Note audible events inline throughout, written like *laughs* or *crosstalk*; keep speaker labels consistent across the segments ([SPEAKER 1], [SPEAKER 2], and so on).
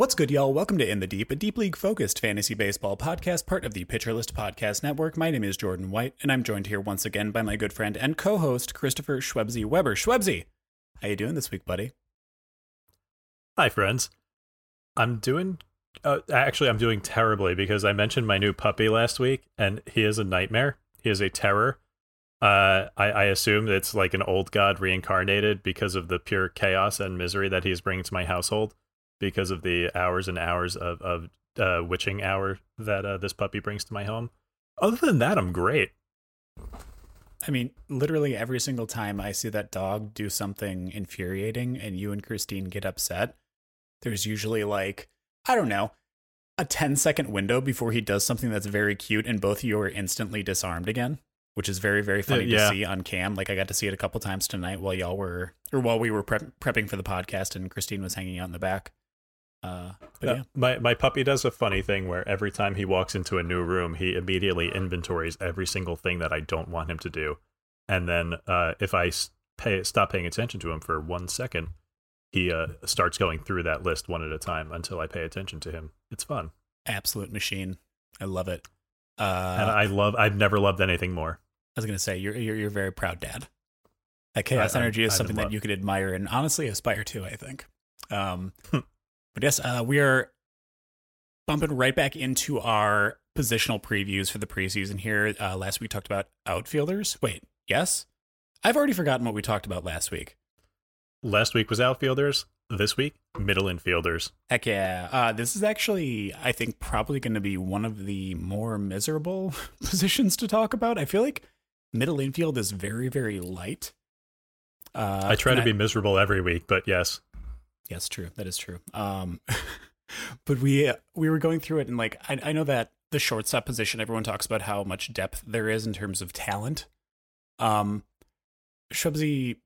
[SPEAKER 1] What's good, y'all? Welcome to In the Deep, a deep league focused fantasy baseball podcast, part of the Pitcher List Podcast Network. My name is Jordan White, and I'm joined here once again by my good friend and co-host Christopher Shwebsi Weber. Shwebsi, how you doing this week, buddy?
[SPEAKER 2] Hi, friends. I'm doing. Uh, actually, I'm doing terribly because I mentioned my new puppy last week, and he is a nightmare. He is a terror. Uh, I, I assume it's like an old god reincarnated because of the pure chaos and misery that he's bringing to my household because of the hours and hours of of uh, witching hour that uh, this puppy brings to my home. Other than that, I'm great.
[SPEAKER 1] I mean, literally every single time I see that dog do something infuriating and you and Christine get upset, there's usually like, I don't know, a 10 second window before he does something that's very cute and both of you are instantly disarmed again, which is very, very funny
[SPEAKER 2] yeah.
[SPEAKER 1] to see on cam. Like, I got to see it a couple times tonight while y'all were, or while we were prep- prepping for the podcast and Christine was hanging out in the back. Uh, but
[SPEAKER 2] Uh,
[SPEAKER 1] yeah.
[SPEAKER 2] My my puppy does a funny thing where every time he walks into a new room, he immediately inventories every single thing that I don't want him to do, and then uh, if I pay stop paying attention to him for one second, he uh, starts going through that list one at a time until I pay attention to him. It's fun,
[SPEAKER 1] absolute machine. I love it. Uh,
[SPEAKER 2] and I love. I've never loved anything more.
[SPEAKER 1] I was gonna say you're you're, you're a very proud dad. That chaos
[SPEAKER 2] I-
[SPEAKER 1] energy is
[SPEAKER 2] I'm
[SPEAKER 1] something that you could admire and honestly aspire to. I think. Um, but yes, uh, we are bumping right back into our positional previews for the preseason here. Uh, last week we talked about outfielders. Wait, yes, I've already forgotten what we talked about last week.
[SPEAKER 2] Last week was outfielders. This week, middle infielders.
[SPEAKER 1] Heck yeah. Uh, this is actually, I think, probably going to be one of the more miserable *laughs* positions to talk about. I feel like middle infield is very, very light. Uh,
[SPEAKER 2] I try to be miserable every week, but yes,
[SPEAKER 1] Yes, true. That is true. Um, *laughs* but we uh, we were going through it, and like I, I know that the shortstop position, everyone talks about how much depth there is in terms of talent. Um, Shwebsi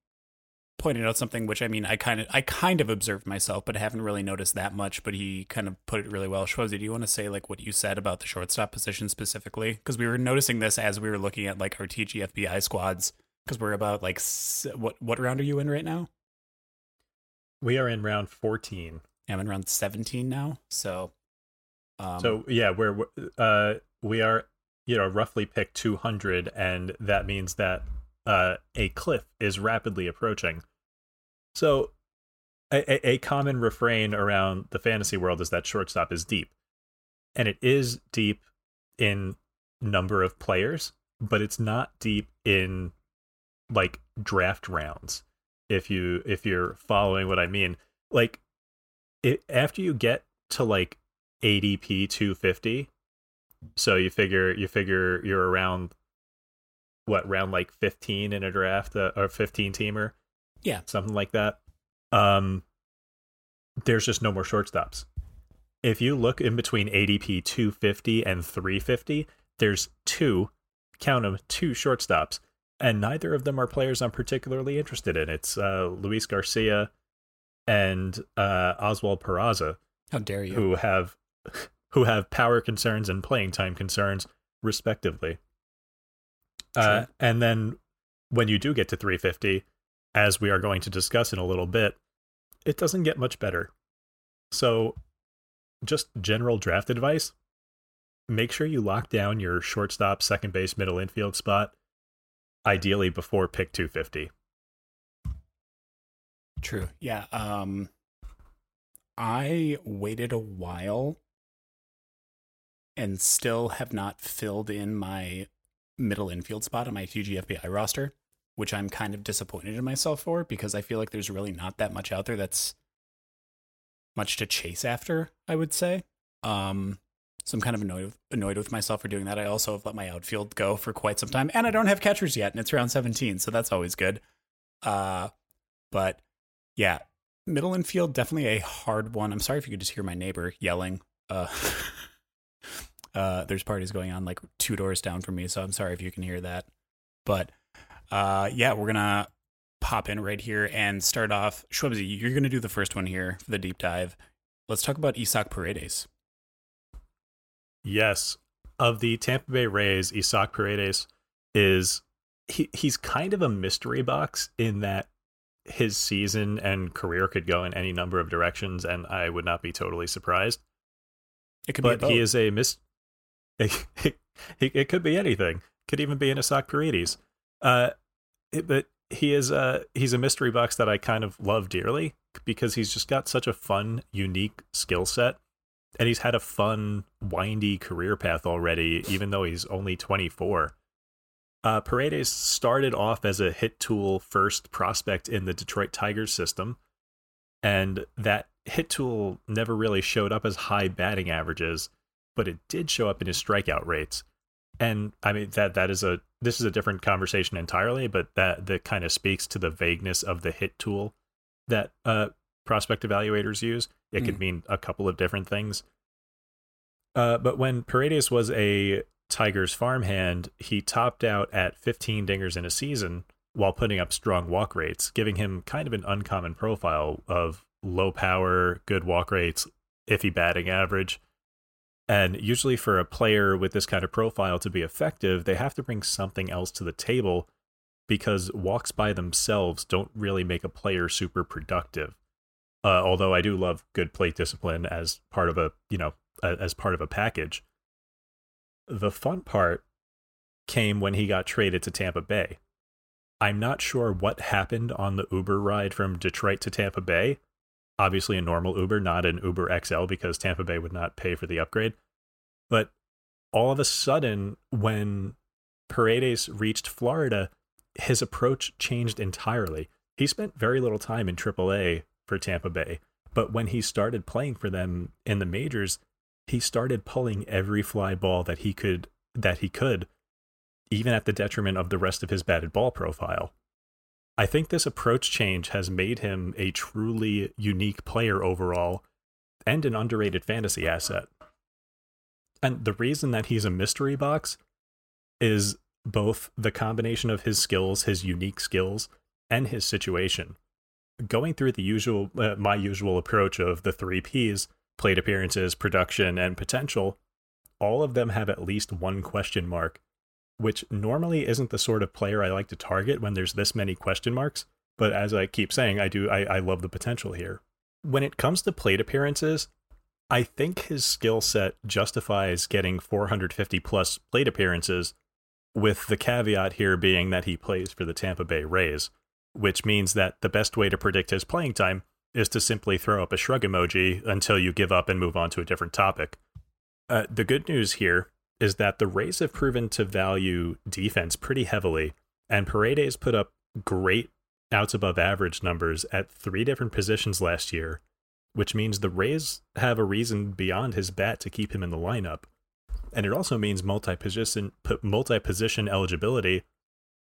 [SPEAKER 1] pointed out something which I mean I kind of I kind of observed myself, but I haven't really noticed that much. But he kind of put it really well. Shwebsi, do you want to say like what you said about the shortstop position specifically? Because we were noticing this as we were looking at like our TGFBI squads. Because we're about like what what round are you in right now?
[SPEAKER 2] We are in round fourteen.
[SPEAKER 1] I'm in round 17 now. So, um,
[SPEAKER 2] so yeah, we're uh we are you know roughly pick 200, and that means that uh a cliff is rapidly approaching. So a, a, a common refrain around the fantasy world is that shortstop is deep, and it is deep in number of players, but it's not deep in like draft rounds. If you if you're following what I mean, like it after you get to like ADP 250 so you figure you figure you're around what round like 15 in a draft uh, or 15 teamer?
[SPEAKER 1] Yeah.
[SPEAKER 2] something like that. Um there's just no more shortstops. If you look in between ADP 250 and 350 there's two count them two shortstops and neither of them are players I'm particularly interested in it's uh Luis Garcia and uh, Oswald Peraza,
[SPEAKER 1] how dare you?
[SPEAKER 2] who have who have power concerns and playing time concerns, respectively. Uh, and then when you do get to 350, as we are going to discuss in a little bit, it doesn't get much better. So, just general draft advice: make sure you lock down your shortstop, second base, middle infield spot, ideally before pick 250.
[SPEAKER 1] True. Yeah. Um, I waited a while and still have not filled in my middle infield spot on my TGFBI roster. which I'm kind of disappointed in myself for because I feel like there's really not that much out there that's much to chase after, I would say. Um, so I'm kind of annoyed with, annoyed with myself for doing that. I also have let my outfield go for quite some time, and I don't have catchers yet, and it's round 17, so that's always good. Uh, but yeah, middle infield definitely a hard one. I'm sorry if you could just hear my neighbor yelling. Uh, *laughs* uh, there's parties going on like two doors down from me, so I'm sorry if you can hear that. But uh, yeah, we're gonna pop in right here and start off. Shwebsi, you're gonna do the first one here for the deep dive. Let's talk about Isaac Paredes.
[SPEAKER 2] Yes, of the Tampa Bay Rays, Isaac Paredes is he he's kind of a mystery box in that his season and career could go in any number of directions, and I would not be totally surprised.
[SPEAKER 1] It could
[SPEAKER 2] but
[SPEAKER 1] be
[SPEAKER 2] he is a mis. *laughs* It, it, it could be anything. Could even be an Isaac Paredes. Uh, it, but he is uh he's a mystery box that I kind of love dearly because he's just got such a fun, unique skill set, and he's had a fun, windy career path already, even though he's only 24. Uh, Paredes started off as a hit tool first prospect in the Detroit Tigers system, and that hit tool never really showed up as high batting averages, but it did show up in his strikeout rates. And I mean that that is a this is a different conversation entirely, but that that kind of speaks to the vagueness of the hit tool that uh, prospect evaluators use. It
[SPEAKER 1] Mm.
[SPEAKER 2] could mean a couple of different things. Uh, but when Paredes was a Tigers farmhand, he topped out at 15 dingers in a season while putting up strong walk rates, giving him kind of an uncommon profile of low power, good walk rates, iffy batting average. And usually, for a player with this kind of profile to be effective, they have to bring something else to the table because walks by themselves don't really make a player super productive. Uh, although I do love good plate discipline as part of a you know a- as part of a package. The fun part came when he got traded to Tampa Bay. I'm not sure what happened on the Uber ride from Detroit to Tampa Bay. Obviously, a normal Uber, not an Uber XL, because Tampa Bay would not pay for the upgrade. But all of a sudden, when Paredes reached Florida, his approach changed entirely. He spent very little time in AAA for Tampa Bay, but when he started playing for them in the majors, he started pulling every fly ball that he could that he could, even at the detriment of the rest of his batted ball profile. I think this approach change has made him a truly unique player overall and an underrated fantasy asset. And the reason that he's a mystery box is both the combination of his skills, his unique skills, and his situation. Going through the usual, uh, my usual approach of the three P's plate appearances, production, and potential all of them have at least one question mark, which normally isn't the sort of player I like to target when there's this many question marks. But as I keep saying, I do, I, I love the potential here. When it comes to plate appearances, I think his skill set justifies getting 450 plus plate appearances, with the caveat here being that he plays for the Tampa Bay Rays, which means that the best way to predict his playing time is to simply throw up a shrug emoji until you give up and move on to a different topic. Uh, the good news here is that the Rays have proven to value defense pretty heavily, and Paredes put up great outs above average numbers at three different positions last year, which means the Rays have a reason beyond his bat to keep him in the lineup. And it also means multi-position multi-position eligibility,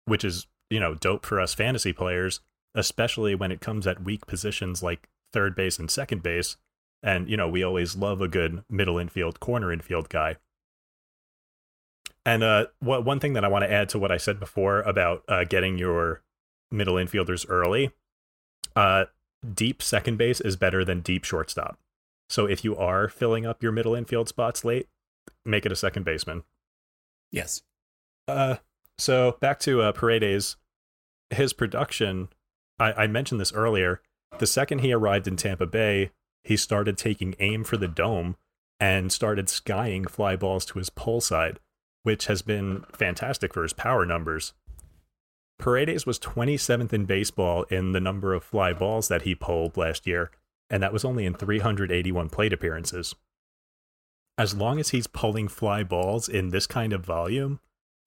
[SPEAKER 2] which is, you know, dope for us fantasy players, especially when it comes at weak positions like third base and second base. And, you know, we always love a good middle infield, corner infield guy. And uh, what, one thing that I want to add to what I said before about uh, getting your middle infielders early, uh, deep second base is better than deep shortstop. So if you are filling up your middle infield spots late, make it a second baseman.
[SPEAKER 1] Yes.
[SPEAKER 2] Uh, so back to uh, Paredes, his production. I, I mentioned this earlier. The second he arrived in Tampa Bay, he started taking aim for the dome and started skying fly balls to his pole side, which has been fantastic for his power numbers. Paredes was 27th in baseball in the number of fly balls that he pulled last year, and that was only in 381 plate appearances. As long as he's pulling fly balls in this kind of volume,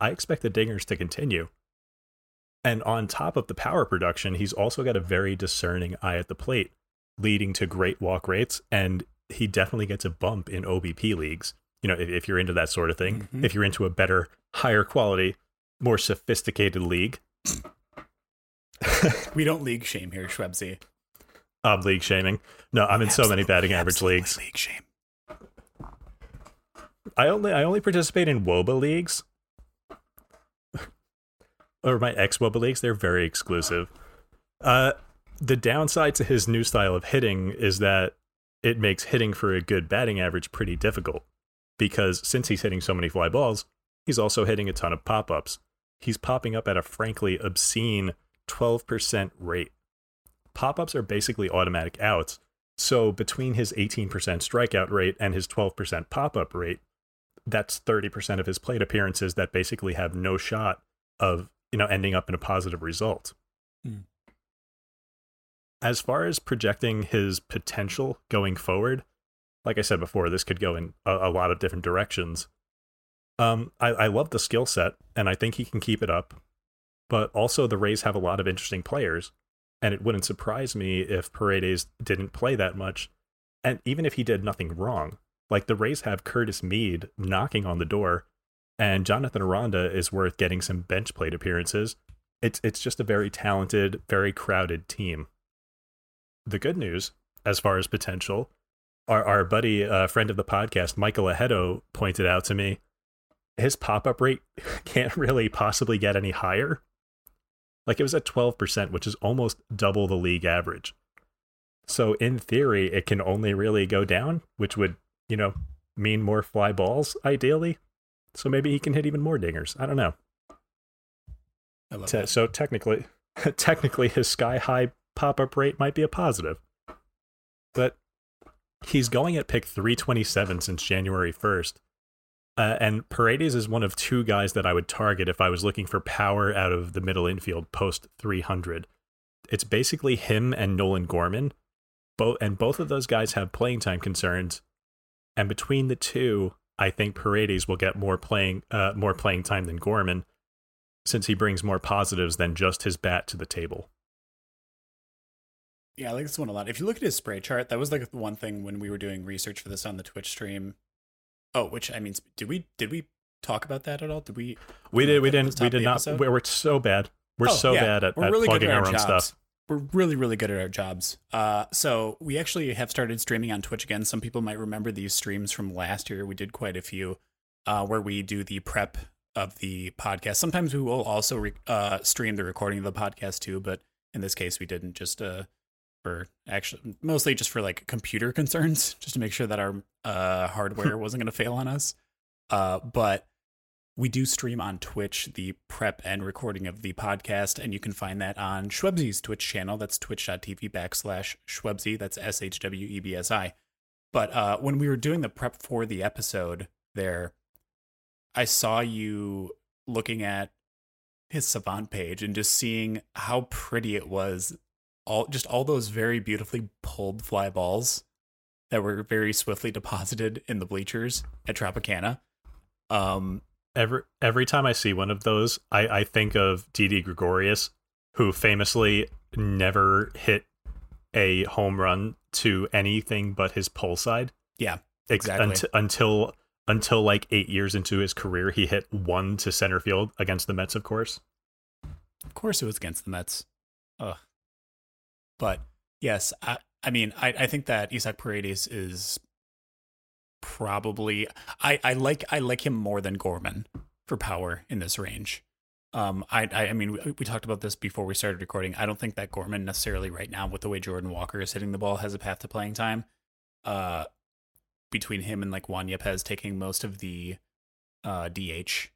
[SPEAKER 2] I expect the dingers to continue. And on top of the power production, he's also got a very discerning eye at the plate, leading to great walk rates. And he definitely gets a bump in OBP leagues. You know, if, if you're into that sort of thing,
[SPEAKER 1] Mhm.
[SPEAKER 2] if you're into a better, higher quality, more sophisticated league, *laughs*
[SPEAKER 1] We don't league shame here, Shwebsi.
[SPEAKER 2] um, league shaming. No, I'm in so many batting average leagues.
[SPEAKER 1] League shame.
[SPEAKER 2] I only I only participate in WOBA leagues. Or my ex WOBA leagues, they're very exclusive. Uh the downside to his new style of hitting is that it makes hitting for a good batting average pretty difficult. Because since he's hitting so many fly balls, he's also hitting a ton of pop-ups. He's popping up at a frankly obscene 12% rate. Pop-ups are basically automatic outs. So between his 18% strikeout rate and his 12% pop-up rate, that's 30% of his plate appearances that basically have no shot of, you know, ending up in a positive result.
[SPEAKER 1] Hmm.
[SPEAKER 2] As far as projecting his potential going forward, like I said before, this could go in a, a lot of different directions. Um, I, I love the skill set, and I think he can keep it up. But also, the Rays have a lot of interesting players, and it wouldn't surprise me if Paredes didn't play that much. And even if he did nothing wrong, like the Rays have Curtis Mead knocking on the door, and Jonathan Aranda is worth getting some bench plate appearances. It's it's just a very talented, very crowded team. The good news, as far as potential, our our buddy, uh, friend of the podcast, Michael Ajeto, pointed out to me, his pop up rate *laughs* can't really possibly get any higher. Like it was at twelve percent, which is almost double the league average. So in theory, it can only really go down, which would you know mean more fly balls ideally. So maybe he can hit even more dingers. I don't know.
[SPEAKER 1] I love
[SPEAKER 2] Te- so technically, *laughs* technically, his sky high pop up rate might be a positive, but he's going at pick 327 since January 1st. Uh, and Paredes is one of two guys that I would target if I was looking for power out of the middle infield post 300. It's basically him and Nolan Gorman. Both and both of those guys have playing time concerns. And between the two, I think Paredes will get more playing uh, more playing time than Gorman since he brings more positives than just his bat to the table.
[SPEAKER 1] Yeah, I like this one a lot. If you look at his spray chart, that was like the one thing when we were doing research for this on the Twitch stream. Oh, which I mean, did we did we talk about that at all? Did we?
[SPEAKER 2] We did. We didn't. We did not.
[SPEAKER 1] episode?
[SPEAKER 2] We're, we're so bad. We're
[SPEAKER 1] Oh,
[SPEAKER 2] so
[SPEAKER 1] yeah.
[SPEAKER 2] bad at, at
[SPEAKER 1] really
[SPEAKER 2] plugging our,
[SPEAKER 1] our
[SPEAKER 2] own
[SPEAKER 1] jobs.
[SPEAKER 2] stuff.
[SPEAKER 1] We're really really good at our jobs. Uh, so we actually have started streaming on Twitch again. Some people might remember these streams from last year. We did quite a few, uh, where we do the prep of the podcast. Sometimes we will also re- uh, stream the recording of the podcast too, but in this case, we didn't. Just uh, for actually mostly just for like computer *laughs* concerns, just to make sure that our uh, hardware *laughs* wasn't going to fail on us. Uh, but we do stream on Twitch the prep and recording of the podcast, and you can find that on Shwebsi's Twitch channel. That's twitch.tv backslash Shwebsi. That's S H W E B S I. But uh, when we were doing the prep for the episode there, I saw you looking at his Savant page and just seeing how pretty it was. All just all those very beautifully pulled fly balls that were very swiftly deposited in the bleachers at Tropicana. Um,
[SPEAKER 2] Every every time I see one of those, I, I think of Didi Gregorius, who famously never hit a home run to anything but his pull side.
[SPEAKER 1] Yeah,
[SPEAKER 2] Ex-
[SPEAKER 1] exactly.
[SPEAKER 2] unt- until until like eight years into his career, he hit one to center field against the Mets, of course.
[SPEAKER 1] Of course, it was against the Mets. Ugh. But yes, I, I mean, I, I think that Isaac Paredes is probably I, I like I like him more than Gorman for power in this range. Um, I, I I mean, we, we talked about this before we started recording. I don't think that Gorman necessarily right now, with the way Jordan Walker is hitting the ball, has a path to playing time. Uh, between him and like Juan Yepez taking most of the uh DH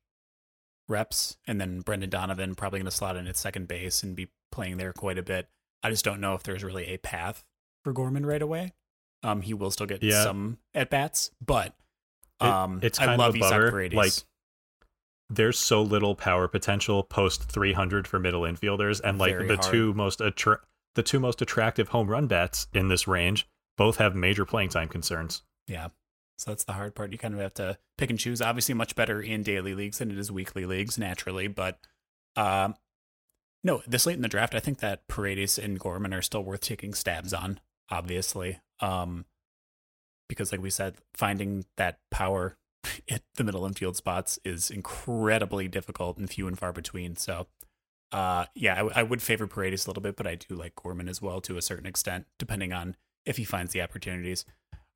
[SPEAKER 1] reps, and then Brendan Donovan probably going to slot in at second base and be playing there quite a bit. I just don't know if there's really a path for Gorman right away. Um, he will still get
[SPEAKER 2] Yeah.
[SPEAKER 1] some at bats, but
[SPEAKER 2] It-
[SPEAKER 1] um,
[SPEAKER 2] it's
[SPEAKER 1] I
[SPEAKER 2] kind
[SPEAKER 1] love
[SPEAKER 2] of a bummer,
[SPEAKER 1] Paredes.
[SPEAKER 2] like, There's so little power potential post 300 for middle infielders, and like
[SPEAKER 1] Very
[SPEAKER 2] the
[SPEAKER 1] hard.
[SPEAKER 2] two most attra- the two most attractive home run bats in this range both have major playing time concerns.
[SPEAKER 1] yeah. So that's the hard part. You kind of have to pick and choose. Obviously, much better in daily leagues than it is weekly leagues, naturally. But um, no, this late in the draft, I think that Paredes and Gorman are still worth taking stabs on, obviously. Um, because, like we said, finding that power *laughs* at the middle infield spots is incredibly difficult and few and far between. So, uh, yeah, I, w- I would favor Paredes a little bit, but I do like Gorman as well to a certain extent, depending on if he finds the opportunities.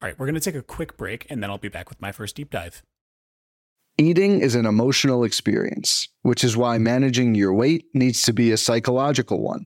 [SPEAKER 1] All right, we're going to take a quick break and then I'll be back with my first deep dive.
[SPEAKER 3] Eating is an emotional experience, which is why managing your weight needs to be a psychological one.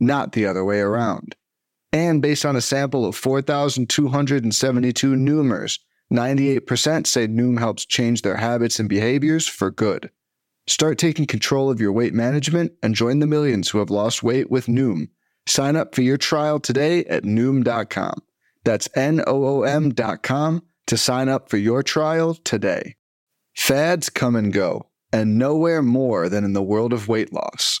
[SPEAKER 3] not the other way around. And based on a sample of 4,272 Noomers, 98% say Noom helps change their habits and behaviors for good. Start taking control of your weight management and join the millions who have lost weight with Noom. Sign up for your trial today at Noom.com. That's N O O M.com to sign up for your trial today. Fads come and go, and nowhere more than in the world of weight loss.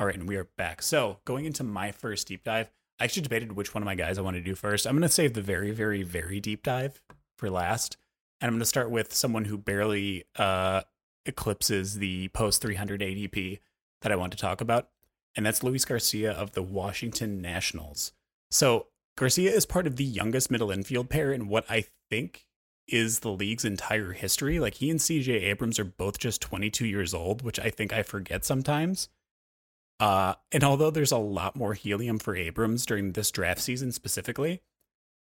[SPEAKER 1] All right, and we are back. So, going into my first deep dive, I actually debated which one of my guys I want to do first. I'm going to save the very, very, very deep dive for last. And I'm going to start with someone who barely uh, eclipses the post 300 ADP that I want to talk about. And that's Luis Garcia of the Washington Nationals. So, Garcia is part of the youngest middle infield pair in what I think is the league's entire history. Like he and CJ Abrams are both just 22 years old, which I think I forget sometimes. Uh, and although there's a lot more helium for Abrams during this draft season specifically,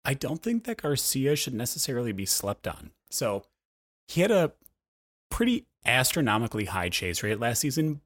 [SPEAKER 1] I don't think that Garcia should necessarily be slept on. So he had a pretty astronomically high chase rate last season.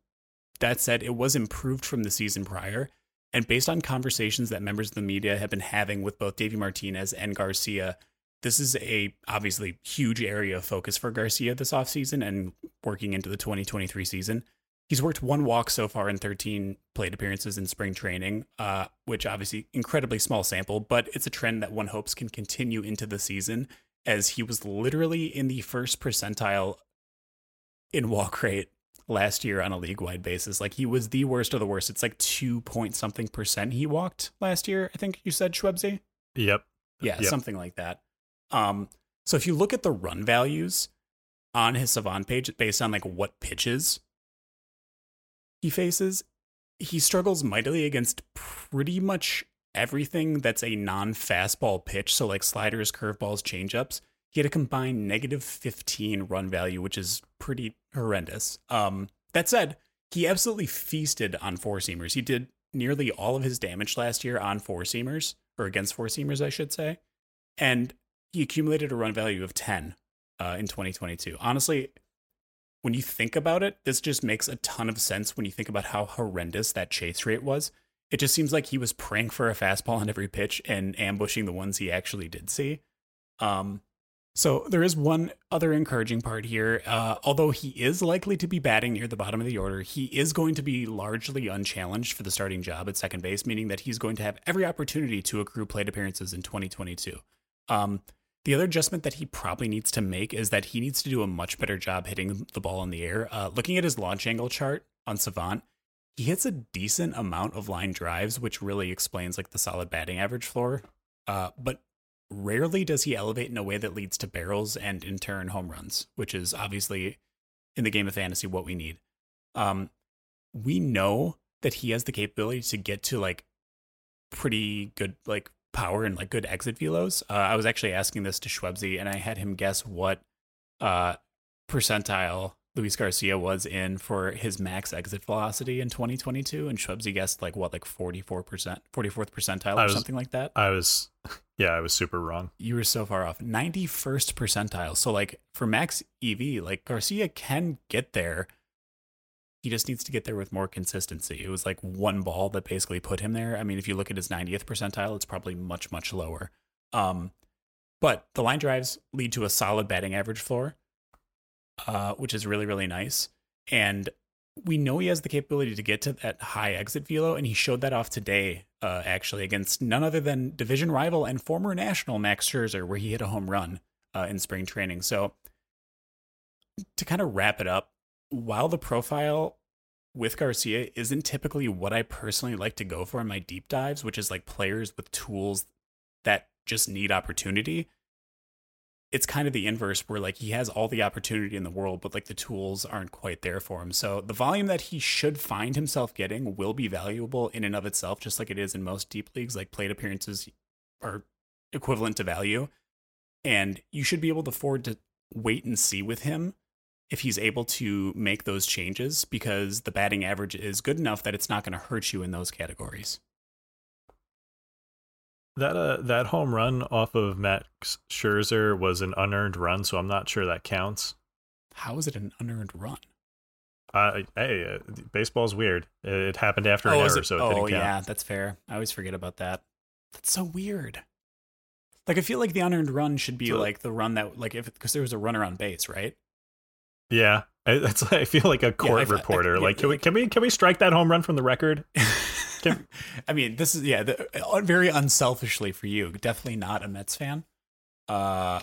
[SPEAKER 1] That said, it was improved from the season prior. And based on conversations that members of the media have been having with both Davey Martinez and Garcia, this is a obviously huge area of focus for Garcia this offseason and working into the 2023 season. He's worked one walk so far in 13 plate appearances in spring training, uh, which obviously incredibly small sample, but it's a trend that one hopes can continue into the season as he was literally in the first percentile in walk rate last year on a league wide basis. Like he was the worst of the worst. It's like two point something percent he walked last year. I think you said Shwebsi.
[SPEAKER 2] Yep.
[SPEAKER 1] Yeah,
[SPEAKER 2] Yep.
[SPEAKER 1] something like that. Um, so if you look at the run values on his Savant page based on like what pitches he faces, he struggles mightily against pretty much everything that's a non-fastball pitch. So like sliders, curveballs, changeups. He had a combined negative 15 run value, which is pretty horrendous. Um, that said, he absolutely feasted on four seamers. He did nearly all of his damage last year on four seamers, or against four seamers, I should say. And he accumulated a run value of 10 uh, in 2022. Honestly, when you think about it, this just makes a ton of sense when you think about how horrendous that chase rate was. It just seems like he was praying for a fastball on every pitch and ambushing the ones he actually did see. Um, so there is one other encouraging part here. Uh, although he is likely to be batting near the bottom of the order, he is going to be largely unchallenged for the starting job at second base, meaning that he's going to have every opportunity to accrue plate appearances in 2022. Um, the other adjustment that he probably needs to make is that he needs to do a much better job hitting the ball in the air. Uh, looking at his launch angle chart on Savant, he hits a decent amount of line drives, which really explains like the solid batting average floor. Uh, but rarely does he elevate in a way that leads to barrels and in turn home runs, which is obviously in the game of fantasy what we need. Um, we know that he has the capability to get to like pretty good like power and like good exit velos. Uh, I was actually asking this to Shwebsi and I had him guess what uh, percentile Luis Garcia was in for his max exit velocity in 2022, and Shwebsi guessed like what, like 44 percent, 44th percentile or
[SPEAKER 2] was,
[SPEAKER 1] something like that.
[SPEAKER 2] I was, *laughs* yeah, I was super wrong.
[SPEAKER 1] You were so far off, 91st percentile. So like for max EV, like Garcia can get there. He just needs to get there with more consistency. It was like one ball that basically put him there. I mean, if you look at his 90th percentile, it's probably much much lower. Um, but the line drives lead to a solid batting average floor uh, which is really really nice. And we know he has the capability to get to that high exit velo, and he showed that off today, uh, actually against none other than division rival and former national Max Scherzer, where he hit a home run uh, in spring training. So to kind of wrap it up, while the profile with Garcia isn't typically what I personally like to go for in my deep dives, which is like players with tools that just need opportunity it's kind of the inverse where like he has all the opportunity in the world but like the tools aren't quite there for him. So the volume that he should find himself getting will be valuable in and of itself just like it is in most deep leagues like plate appearances are equivalent to value. And you should be able to afford to wait and see with him if he's able to make those changes because the batting average is good enough that it's not going to hurt you in those categories
[SPEAKER 2] that uh that home run off of Max Scherzer was an unearned run, so I'm not sure that counts.
[SPEAKER 1] How is it an unearned run?
[SPEAKER 2] Uh, hey, uh, baseball's weird. It happened after oh, an error,
[SPEAKER 1] it?
[SPEAKER 2] so it
[SPEAKER 1] oh yeah, that's fair. I always forget about that. That's so weird. Like I feel like the unearned run should be so, like the run that like if because there was a runner on base, right?
[SPEAKER 2] Yeah, it's I feel like a court yeah, reporter. I, I, like, can we can we can we strike that home run from the record? *laughs*
[SPEAKER 1] I mean, this is yeah, the, very unselfishly for you. Definitely not a Mets fan. Uh,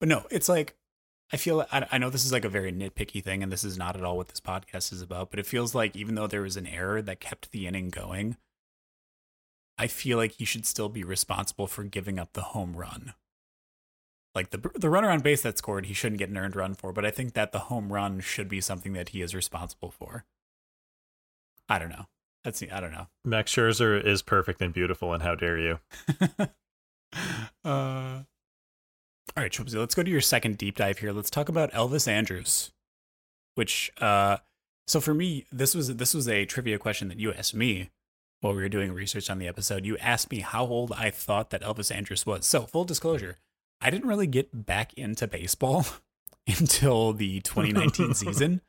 [SPEAKER 1] but no, it's like I feel I, I know this is like a very nitpicky thing, and this is not at all what this podcast is about. But it feels like even though there was an error that kept the inning going, I feel like he should still be responsible for giving up the home run. Like the the runner on base that scored, he shouldn't get an earned run for. But I think that the home run should be something that he is responsible for. I don't know. That's I don't know.
[SPEAKER 2] Max Scherzer is perfect and beautiful, and how dare you? *laughs*
[SPEAKER 1] uh, all right, Shwebsi, let's go to your second deep dive here. Let's talk about Elvis Andrus, which uh, so for me, this was this was a trivia question that you asked me while we were doing research on the episode. You asked me how old I thought that Elvis Andrus was. So full disclosure, I didn't really get back into baseball *laughs* until the 2019 *laughs* season.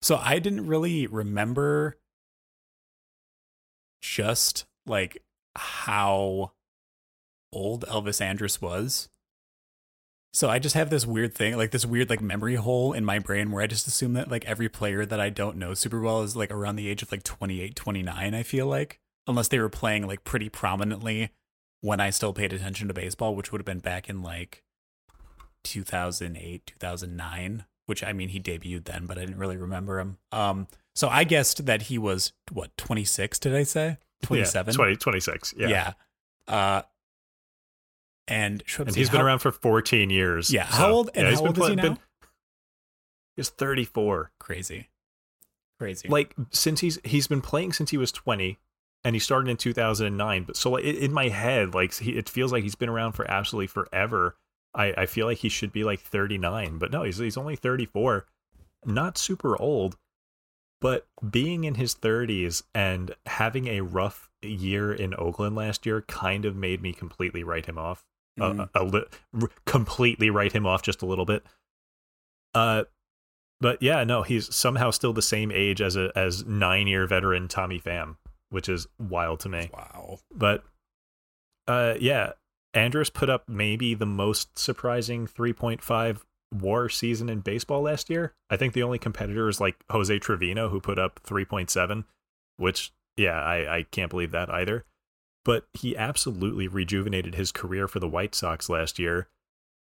[SPEAKER 1] So I didn't really remember just like how old Elvis Andrus was. So I just have this weird thing, like this weird like memory hole in my brain where I just assume that like every player that I don't know super well is like around the age of like 28, 29, I feel like. Unless they were playing like pretty prominently when I still paid attention to baseball, which would have been back in like 2008, 2009, which I mean he debuted then, but I didn't really remember him. Um so I guessed that he was what 26. Did I say 27?
[SPEAKER 2] Yeah, 20, 26. Yeah.
[SPEAKER 1] Yeah. Uh, and,
[SPEAKER 2] and he's how, been around for 14 years.
[SPEAKER 1] Yeah. So, how old? And yeah, how old is he now? Been,
[SPEAKER 2] he's 34.
[SPEAKER 1] Crazy. Crazy.
[SPEAKER 2] Like since he's he's been playing since he was 20 and he started in 2009 but so in my head like he, it feels like he's been around for absolutely forever I, I feel like he should be like 39 but no he's, he's only 34 not super old but being in his 30s and having a rough year in Oakland last year kind of made me completely write him off. Mm. Uh, a li- r- completely write him off just a little bit. Uh, but yeah, no, he's somehow still the same age as a as nine year veteran Tommy Pham, which is wild to me.
[SPEAKER 1] Wow.
[SPEAKER 2] But uh, yeah, Andrus put up maybe the most surprising 3.5 war season in baseball last year. I think the only competitor is like Jose Trevino, who put up 3.7, which, yeah, I, I can't believe that either. But he absolutely rejuvenated his career for the White Sox last year.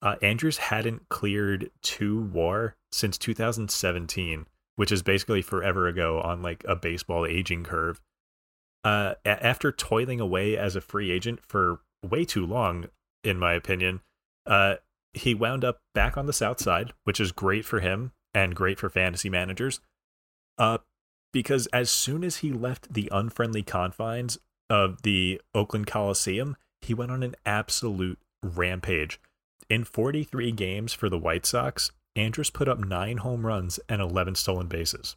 [SPEAKER 2] Uh, Andrus hadn't cleared two war since 2017. which is basically forever ago on like a baseball aging curve. Uh, after toiling away as a free agent for way too long, in my opinion, uh, he wound up back on the South Side, which is great for him and great for fantasy managers. Uh, because as soon as he left the unfriendly confines of the Oakland Coliseum, he went on an absolute rampage. In 43 games for the White Sox, Andrus put up nine home runs and 11 stolen bases.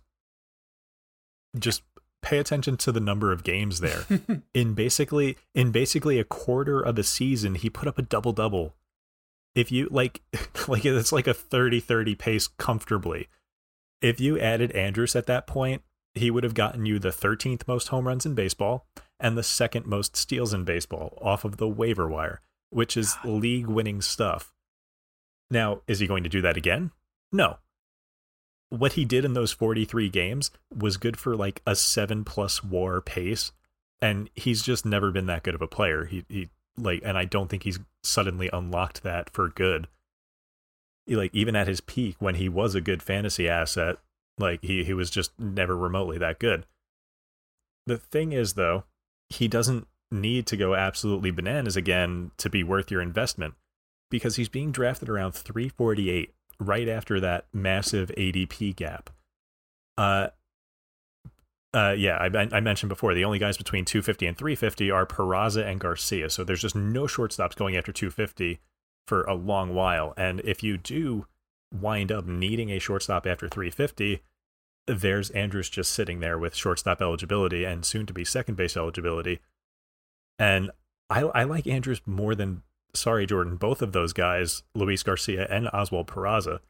[SPEAKER 2] Just pay attention to the number of games there. *laughs* in basically in basically a quarter of a season, he put up a double double. If you like *laughs* like it's like a 30-30 pace comfortably. If you added Andrus at that point, he would have gotten you the 13th most home runs in baseball and the second most steals in baseball off of the waiver wire, which is league winning stuff. Now, is he going to do that again? No. What he did in those 43 games was good for like a 7 plus war pace and he's just never been that good of a player. He he like and I don't think he's suddenly unlocked that for good. He, like even at his peak when he was a good fantasy asset, like he he was just never remotely that good. The thing is though, he doesn't need to go absolutely bananas again to be worth your investment because he's being drafted around 348 right after that massive ADP gap. Uh uh, yeah, I, I mentioned before the only guys between 250 and 350 are Peraza and Garcia. So there's just no shortstops going after 250 for a long while. And if you do wind up needing a shortstop after 350, there's Andrus just sitting there with shortstop eligibility and soon to be second base eligibility. And I, I like Andrus more than, sorry, Jordan, both of those guys, Luis Garcia and Oswald Peraza.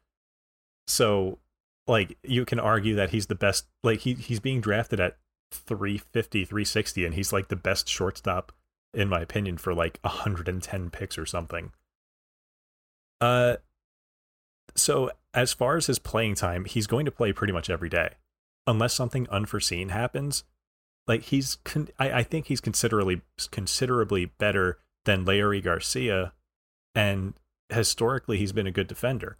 [SPEAKER 2] So, like, you can argue that he's the best, like, he, he's being drafted at 350, 360, and he's like the best shortstop, in my opinion, for like 110 picks or something. Uh, so as far as his playing time, he's going to play pretty much every day, unless something unforeseen happens. Like he's, con- I, I think he's considerably considerably better than Leury Garcia, and historically he's been a good defender.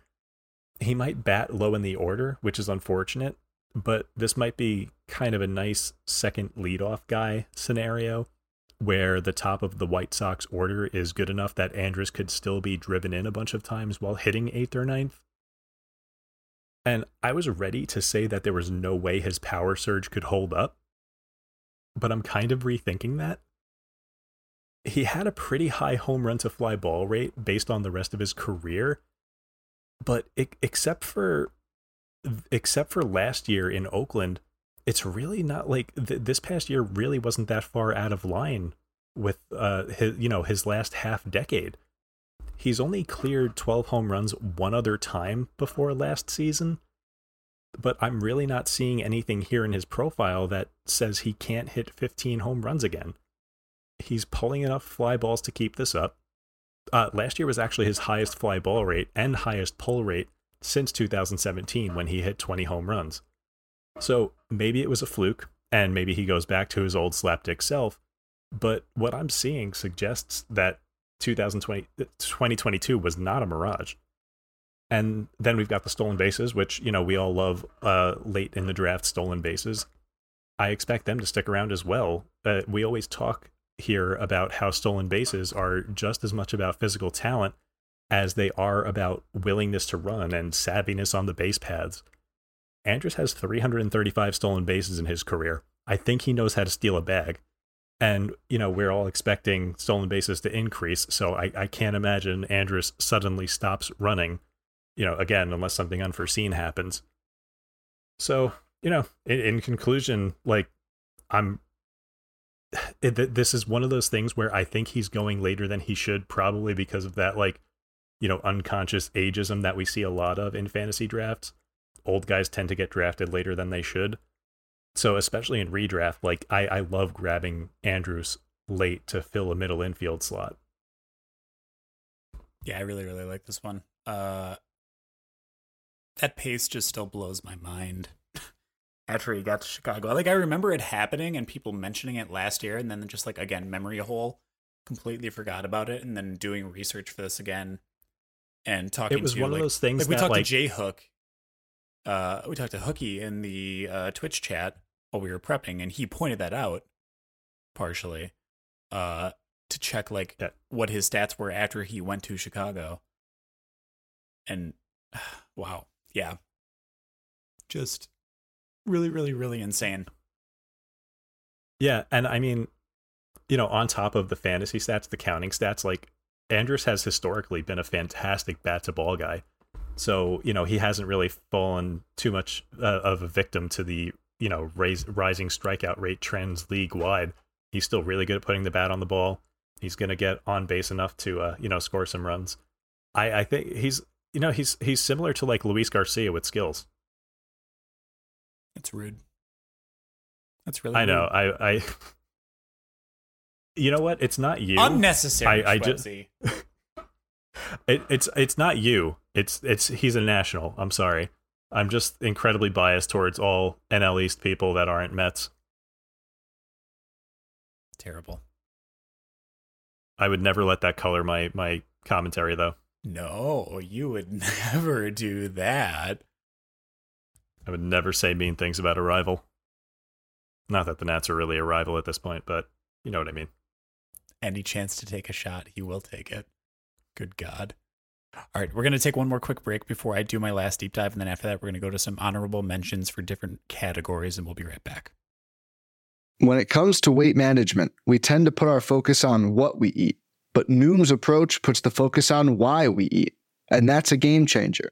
[SPEAKER 2] He might bat low in the order, which is unfortunate, but this might be kind of a nice second leadoff guy scenario where the top of the White Sox order is good enough that Andrus could still be driven in a bunch of times while hitting eighth or ninth. And I was ready to say that there was no way his power surge could hold up, but I'm kind of rethinking that. He had a pretty high home run to fly ball rate based on the rest of his career, but except for except for last year in Oakland, it's really not like th- this past year really wasn't that far out of line with uh his you know his last half decade. He's only cleared 12 home runs one other time before last season, but I'm really not seeing anything here in his profile that says he can't hit 15 home runs again. He's pulling enough fly balls to keep this up. Uh, last year was actually his highest fly ball rate and highest pull rate since 2017 when he hit 20 home runs. So maybe it was a fluke, and maybe he goes back to his old slapdick self. But what I'm seeing suggests that 2020, 2022 was not a mirage. And then we've got the stolen bases, which, you know, we all love uh, late in the draft stolen bases. I expect them to stick around as well. Uh, we always talk here about how stolen bases are just as much about physical talent as they are about willingness to run and savviness on the base paths. Andrus has 335 stolen bases in his career. I think he knows how to steal a bag. And, you know, we're all expecting stolen bases to increase. So I, I can't imagine Andrus suddenly stops running, you know, again, unless something unforeseen happens. So, you know, in, in conclusion, like, I'm. *sighs* It, this is one of those things where I think he's going later than he should, probably because of that, like, you know, unconscious ageism that we see a lot of in fantasy drafts old guys tend to get drafted later than they should. So especially in redraft, like I, I love grabbing Andrus late to fill a middle infield slot.
[SPEAKER 1] Yeah, I really, really like this one. Uh that pace just still blows my mind. After he got to Chicago. Like I remember it happening and people mentioning it last year and then just like again, memory hole. Completely forgot about it and then doing research for this again and talking
[SPEAKER 2] It was
[SPEAKER 1] to
[SPEAKER 2] one
[SPEAKER 1] like,
[SPEAKER 2] of those things
[SPEAKER 1] like we
[SPEAKER 2] that
[SPEAKER 1] talked
[SPEAKER 2] like
[SPEAKER 1] to J Hook uh, we talked to Hookie in the uh, Twitch chat while we were prepping, and he pointed that out partially uh, to check like
[SPEAKER 2] Yeah.
[SPEAKER 1] what his stats were after he went to Chicago. And *sighs* wow, yeah, just really, really, really insane.
[SPEAKER 2] Yeah, and I mean, you know, on top of the fantasy stats, the counting stats, like Andrus has historically been a fantastic bat to ball guy. So, you know, he hasn't really fallen too much uh, of a victim to the, you know, raise, rising strikeout rate trends league wide. He's still really good at putting the bat on the ball. He's going to get on base enough to, uh, you know, score some runs. I, I think he's, you know, he's he's similar to like Luis Garcia with skills.
[SPEAKER 1] That's rude. That's really
[SPEAKER 2] I know.
[SPEAKER 1] rude.
[SPEAKER 2] I, I, you know what? It's not you.
[SPEAKER 1] unnecessary.
[SPEAKER 2] I- I ju-
[SPEAKER 1] Shwebsi. *laughs*
[SPEAKER 2] It, it's it's not you. It's it's he's a national. I'm sorry. I'm just incredibly biased towards all NL East people that aren't Mets.
[SPEAKER 1] terrible.
[SPEAKER 2] I would never let that color my my commentary though.
[SPEAKER 1] No, you would *laughs* never do that.
[SPEAKER 2] I would never say mean things about a rival. Not that the Nats are really a rival at this point, but you know what I mean.
[SPEAKER 1] Any chance to take a shot, he will take it. Good God. All right, we're going to take one more quick break before I do my last deep dive. And then after that, we're going to go to some honorable mentions for different categories, and we'll be right back.
[SPEAKER 3] When it comes to weight management, we tend to put our focus on what we eat, but Noom's approach puts the focus on why we eat. And that's a game changer.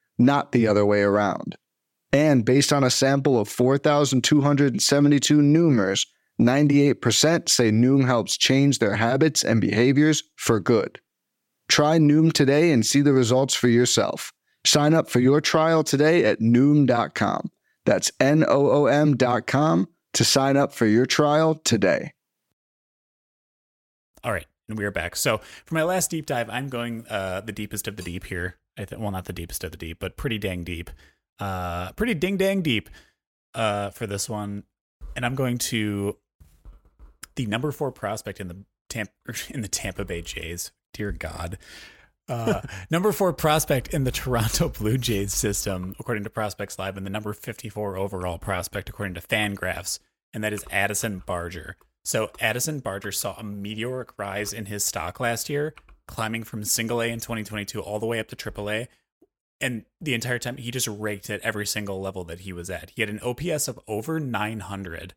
[SPEAKER 3] not the other way around. And based on a sample of 4,272 Noomers, 98% say Noom helps change their habits and behaviors for good. Try Noom today and see the results for yourself. Sign up for your trial today at Noom.com. That's N O O M.com to sign up for your trial today.
[SPEAKER 1] All right, and we are back. So for my last deep dive, I'm going uh, the deepest of the deep here. I think, well, not the deepest of the deep, but pretty dang deep. Uh, pretty ding dang deep uh, for this one, and I'm going to the number four prospect in the Tampa *laughs* in the Tampa Bay Jays. Dear God. Uh, *laughs* number four prospect in the Toronto *laughs* Blue Jays system, according to Prospects Live, and the number 54 overall prospect, according to Fangraphs, and that is Addison Barger. So Addison Barger saw a meteoric rise in his stock last year, climbing from single A in 2022 all the way up to triple A. And the entire time, he just raked at every single level that he was at. He had an OPS of over 900.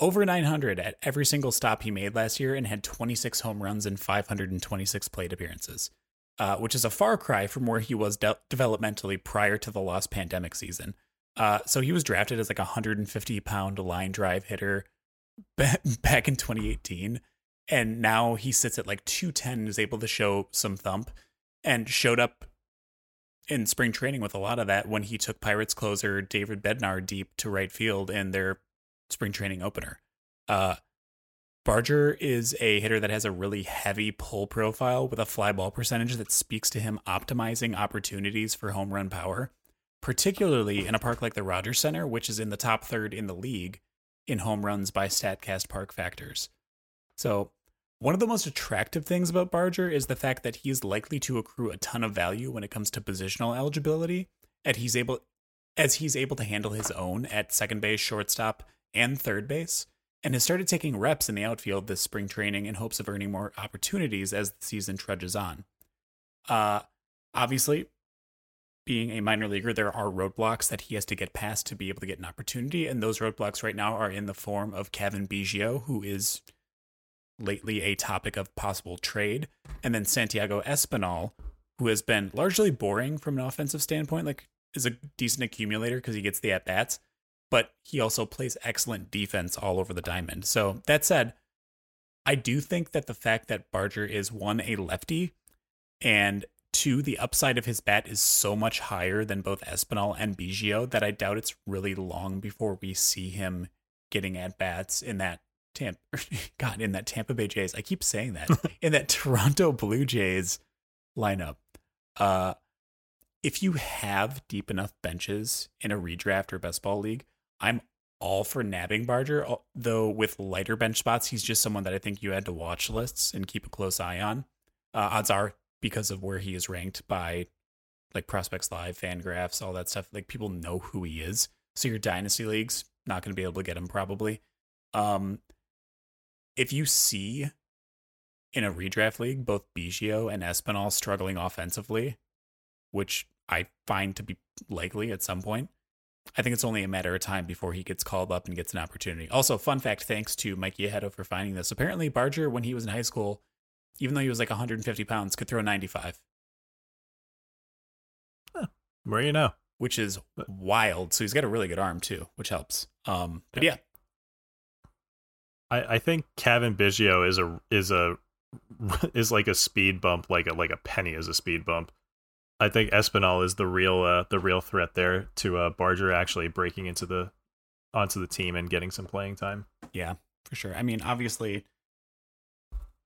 [SPEAKER 1] Over 900 at every single stop he made last year and had 26 home runs and 526 plate appearances, uh, which is a far cry from where he was de- developmentally prior to the lost pandemic season. Uh, so he was drafted as like a 150 pound line drive hitter *laughs* back in 2018 and now he sits at like 210 and is able to show some thump and showed up in spring training with a lot of that when he took pirates closer david bednar deep to right field in their spring training opener. Uh barger is a hitter that has a really heavy pull profile with a fly ball percentage that speaks to him optimizing opportunities for home run power particularly in a park like the rogers center which is in the top third in the league in home runs by statcast park factors so, one of the most attractive things about Barger is the fact that he is likely to accrue a ton of value when it comes to positional eligibility, and he's able as he's able to handle his own at second base, shortstop, and third base, and has started taking reps in the outfield this spring training in hopes of earning more opportunities as the season trudges on. Uh obviously, being a minor leaguer, there are roadblocks that he has to get past to be able to get an opportunity, and those roadblocks right now are in the form of Cavan Biggio, who is lately a topic of possible trade, and then Santiago Espinal, who has been largely boring from an offensive standpoint, like is a decent accumulator because he gets the at bats, but he also plays excellent defense all over the diamond. So that said, I do think that the fact that Barger is one a lefty and two, the upside of his bat is so much higher than both Espinal and Biggio that I doubt it's really long before we see him getting at bats in that Tampa. *laughs* God, in that Tampa Bay Jays. I keep saying that *laughs* in that Toronto Blue Jays lineup. Uh, if you have deep enough benches in a redraft or best ball league, I'm all for nabbing Barger. Though with lighter bench spots, he's just someone that I think you had to watch lists and keep a close eye on. Uh, odds are because of where he is ranked by like prospects live, fan graphs, all that stuff. Like people know who he is. So your dynasty leagues not going to be able to get him probably. Um, if you see in a redraft league both Biggio and Espinal struggling offensively, which I find to be likely at some point, I think it's only a matter of time before he gets called up and gets an opportunity. Also, fun fact thanks to Mikey Ajeto for finding this. Apparently, Barger, when he was in high school, even though he was like 150 pounds, could throw 95.
[SPEAKER 2] Huh. Where you know?
[SPEAKER 1] Which is wild. So he's got a really good arm too, which helps. Um, but yeah.
[SPEAKER 2] I, I think Cavan Biggio is a is a *laughs* is like a speed bump, like a like a penny is a speed bump. I think Espinal is the real uh, the real threat there to uh, Barger actually breaking into the onto the team and getting some playing time.
[SPEAKER 1] Yeah, for sure. I mean, obviously,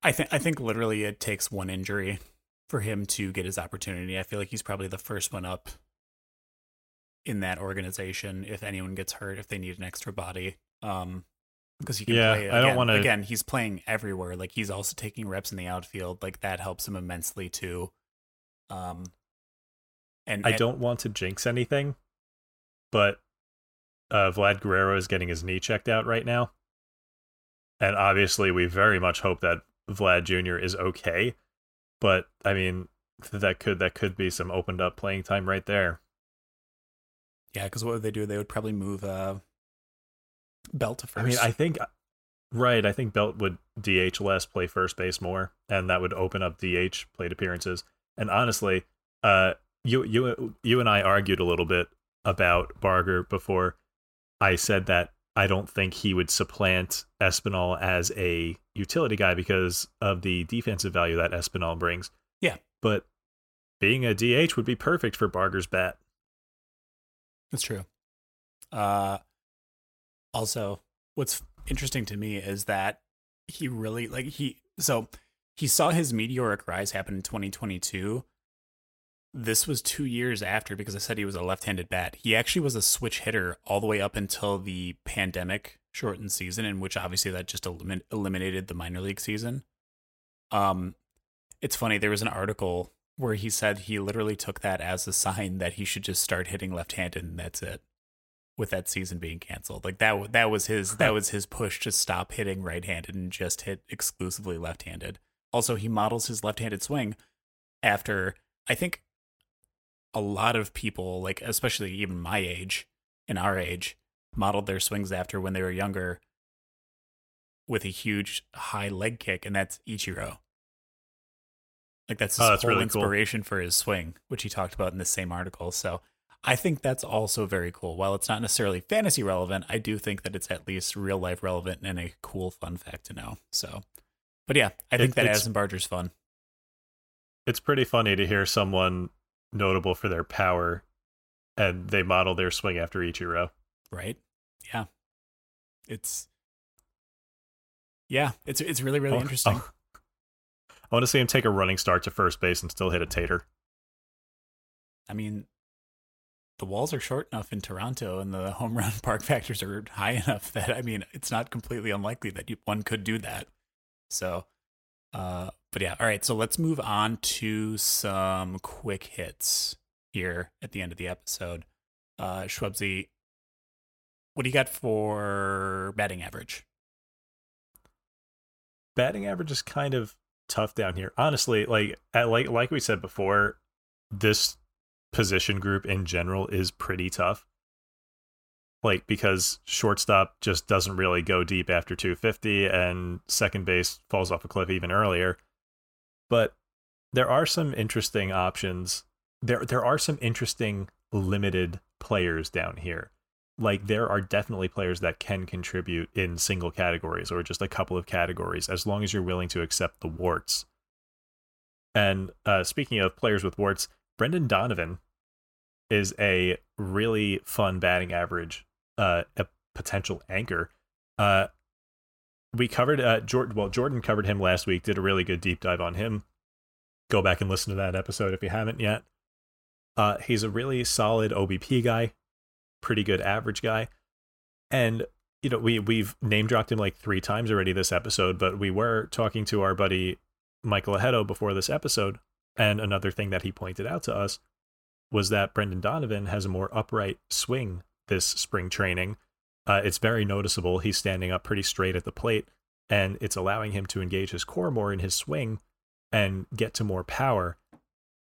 [SPEAKER 1] I think I think literally it takes one injury for him to get his opportunity. I feel like he's probably the first one up in that organization if anyone gets hurt if they need an extra body. Um because he can
[SPEAKER 2] yeah,
[SPEAKER 1] play
[SPEAKER 2] I don't want to
[SPEAKER 1] again, he's playing everywhere. Like he's also taking reps in the outfield. Like that helps him immensely too. Um
[SPEAKER 2] and I and, don't want to jinx anything, but uh, Vlad Guerrero is getting his knee checked out right now. And obviously, we very much hope that Vlad Jr. is okay. But I mean, that could that could be some opened up playing time right there.
[SPEAKER 1] Yeah, because what would they do? They would probably move uh, Belt to first.
[SPEAKER 2] I mean, I think right. I think Belt would DH less, play first base more, and that would open up DH plate appearances. And honestly, uh, you you you and I argued a little bit about Barger before. I said that I don't think he would supplant Espinal as a utility guy because of the defensive value that Espinal brings.
[SPEAKER 1] Yeah,
[SPEAKER 2] but being a DH would be perfect for Barger's bat.
[SPEAKER 1] That's true. Uh, also, what's interesting to me is that he really like he so he saw his meteoric rise happen in 2022 this was two years after because I said he was a left-handed bat. He actually was a switch hitter all the way up until the pandemic shortened season, in which obviously that just elim- eliminated the minor league season. Um, it's funny. There was an article where he said he literally took that as a sign that he should just start hitting left-handed, and that's it. With that season being canceled, like that, that was his that was his push to stop hitting right-handed and just hit exclusively left-handed. Also, he models his left-handed swing after I think a lot of people, like especially even my age and our age, modeled their swings after when they were younger with a huge high leg kick, and that's Ichiro. Like that's oh, his oh, that's whole really inspiration cool. for his swing, which he talked about in the same article. So I think that's also very cool. While it's not necessarily fantasy relevant, I do think that it's at least real life relevant and a cool fun fact to know. So, but yeah, I think it, that Addison Barger's fun.
[SPEAKER 2] It's pretty funny to hear someone notable for their power, and they model their swing after Ichiro.
[SPEAKER 1] Right. Yeah. It's yeah, it's it's really really oh, interesting. Oh. *laughs*
[SPEAKER 2] I want to see him take a running start to first base and still hit a tater.
[SPEAKER 1] I mean, the walls are short enough in Toronto, and the home run *laughs* park factors are high enough that I mean, it's not completely unlikely that you, one could do that. So, uh, but yeah, all right. So let's move on to some quick hits here at the end of the episode. Uh, what do you got for batting average?
[SPEAKER 2] Batting average is kind of tough down here. Honestly, like like like we said before, this position group in general is pretty tough. Like because shortstop just doesn't really go deep after 250 and second base falls off a cliff even earlier but there are some interesting options. There there are some interesting limited players down here. Like there are definitely players that can contribute in single categories or just a couple of categories as long as you're willing to accept the warts. And uh, speaking of players with warts, Brendan Donovan is a really fun batting average, uh, a potential anchor. Uh, we covered uh, Jordan. Well, Jordan covered him last week. Did a really good deep dive on him. Go back and listen to that episode if you haven't yet. Uh, he's a really solid OBP guy, pretty good average guy, and you know we we've name dropped him like three times already this episode. But we were talking to our buddy Michael Ajeto before this episode, and another thing that he pointed out to us was that Brendan Donovan has a more upright swing this spring training. Uh, it's very noticeable. He's standing up pretty straight at the plate, and it's allowing him to engage his core more in his swing and get to more power.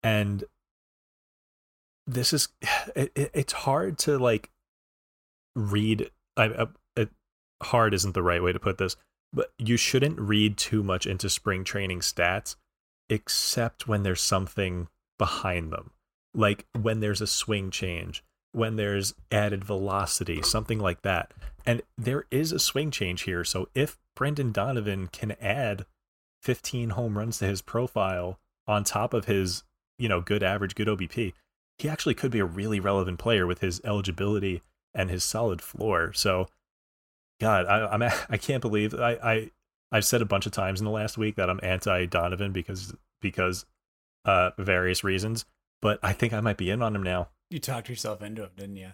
[SPEAKER 2] And this is *sighs* it, it, it's hard to like read. I, I, it, hard isn't the right way to put this, but you shouldn't read too much into spring training stats, except when there's something behind them like when there's a swing change, when there's added velocity, something like that. And there is a swing change here. So if Brendan Donovan can add 15 home runs to his profile on top of his, you know, good average, good OBP, he actually could be a really relevant player with his eligibility and his solid floor. So, God, I, I'm *laughs* I can't believe I I I've said a bunch of times in the last week that I'm anti Donovan because because uh various reasons but I think I might be in on him now.
[SPEAKER 1] You talked yourself into him, didn't you?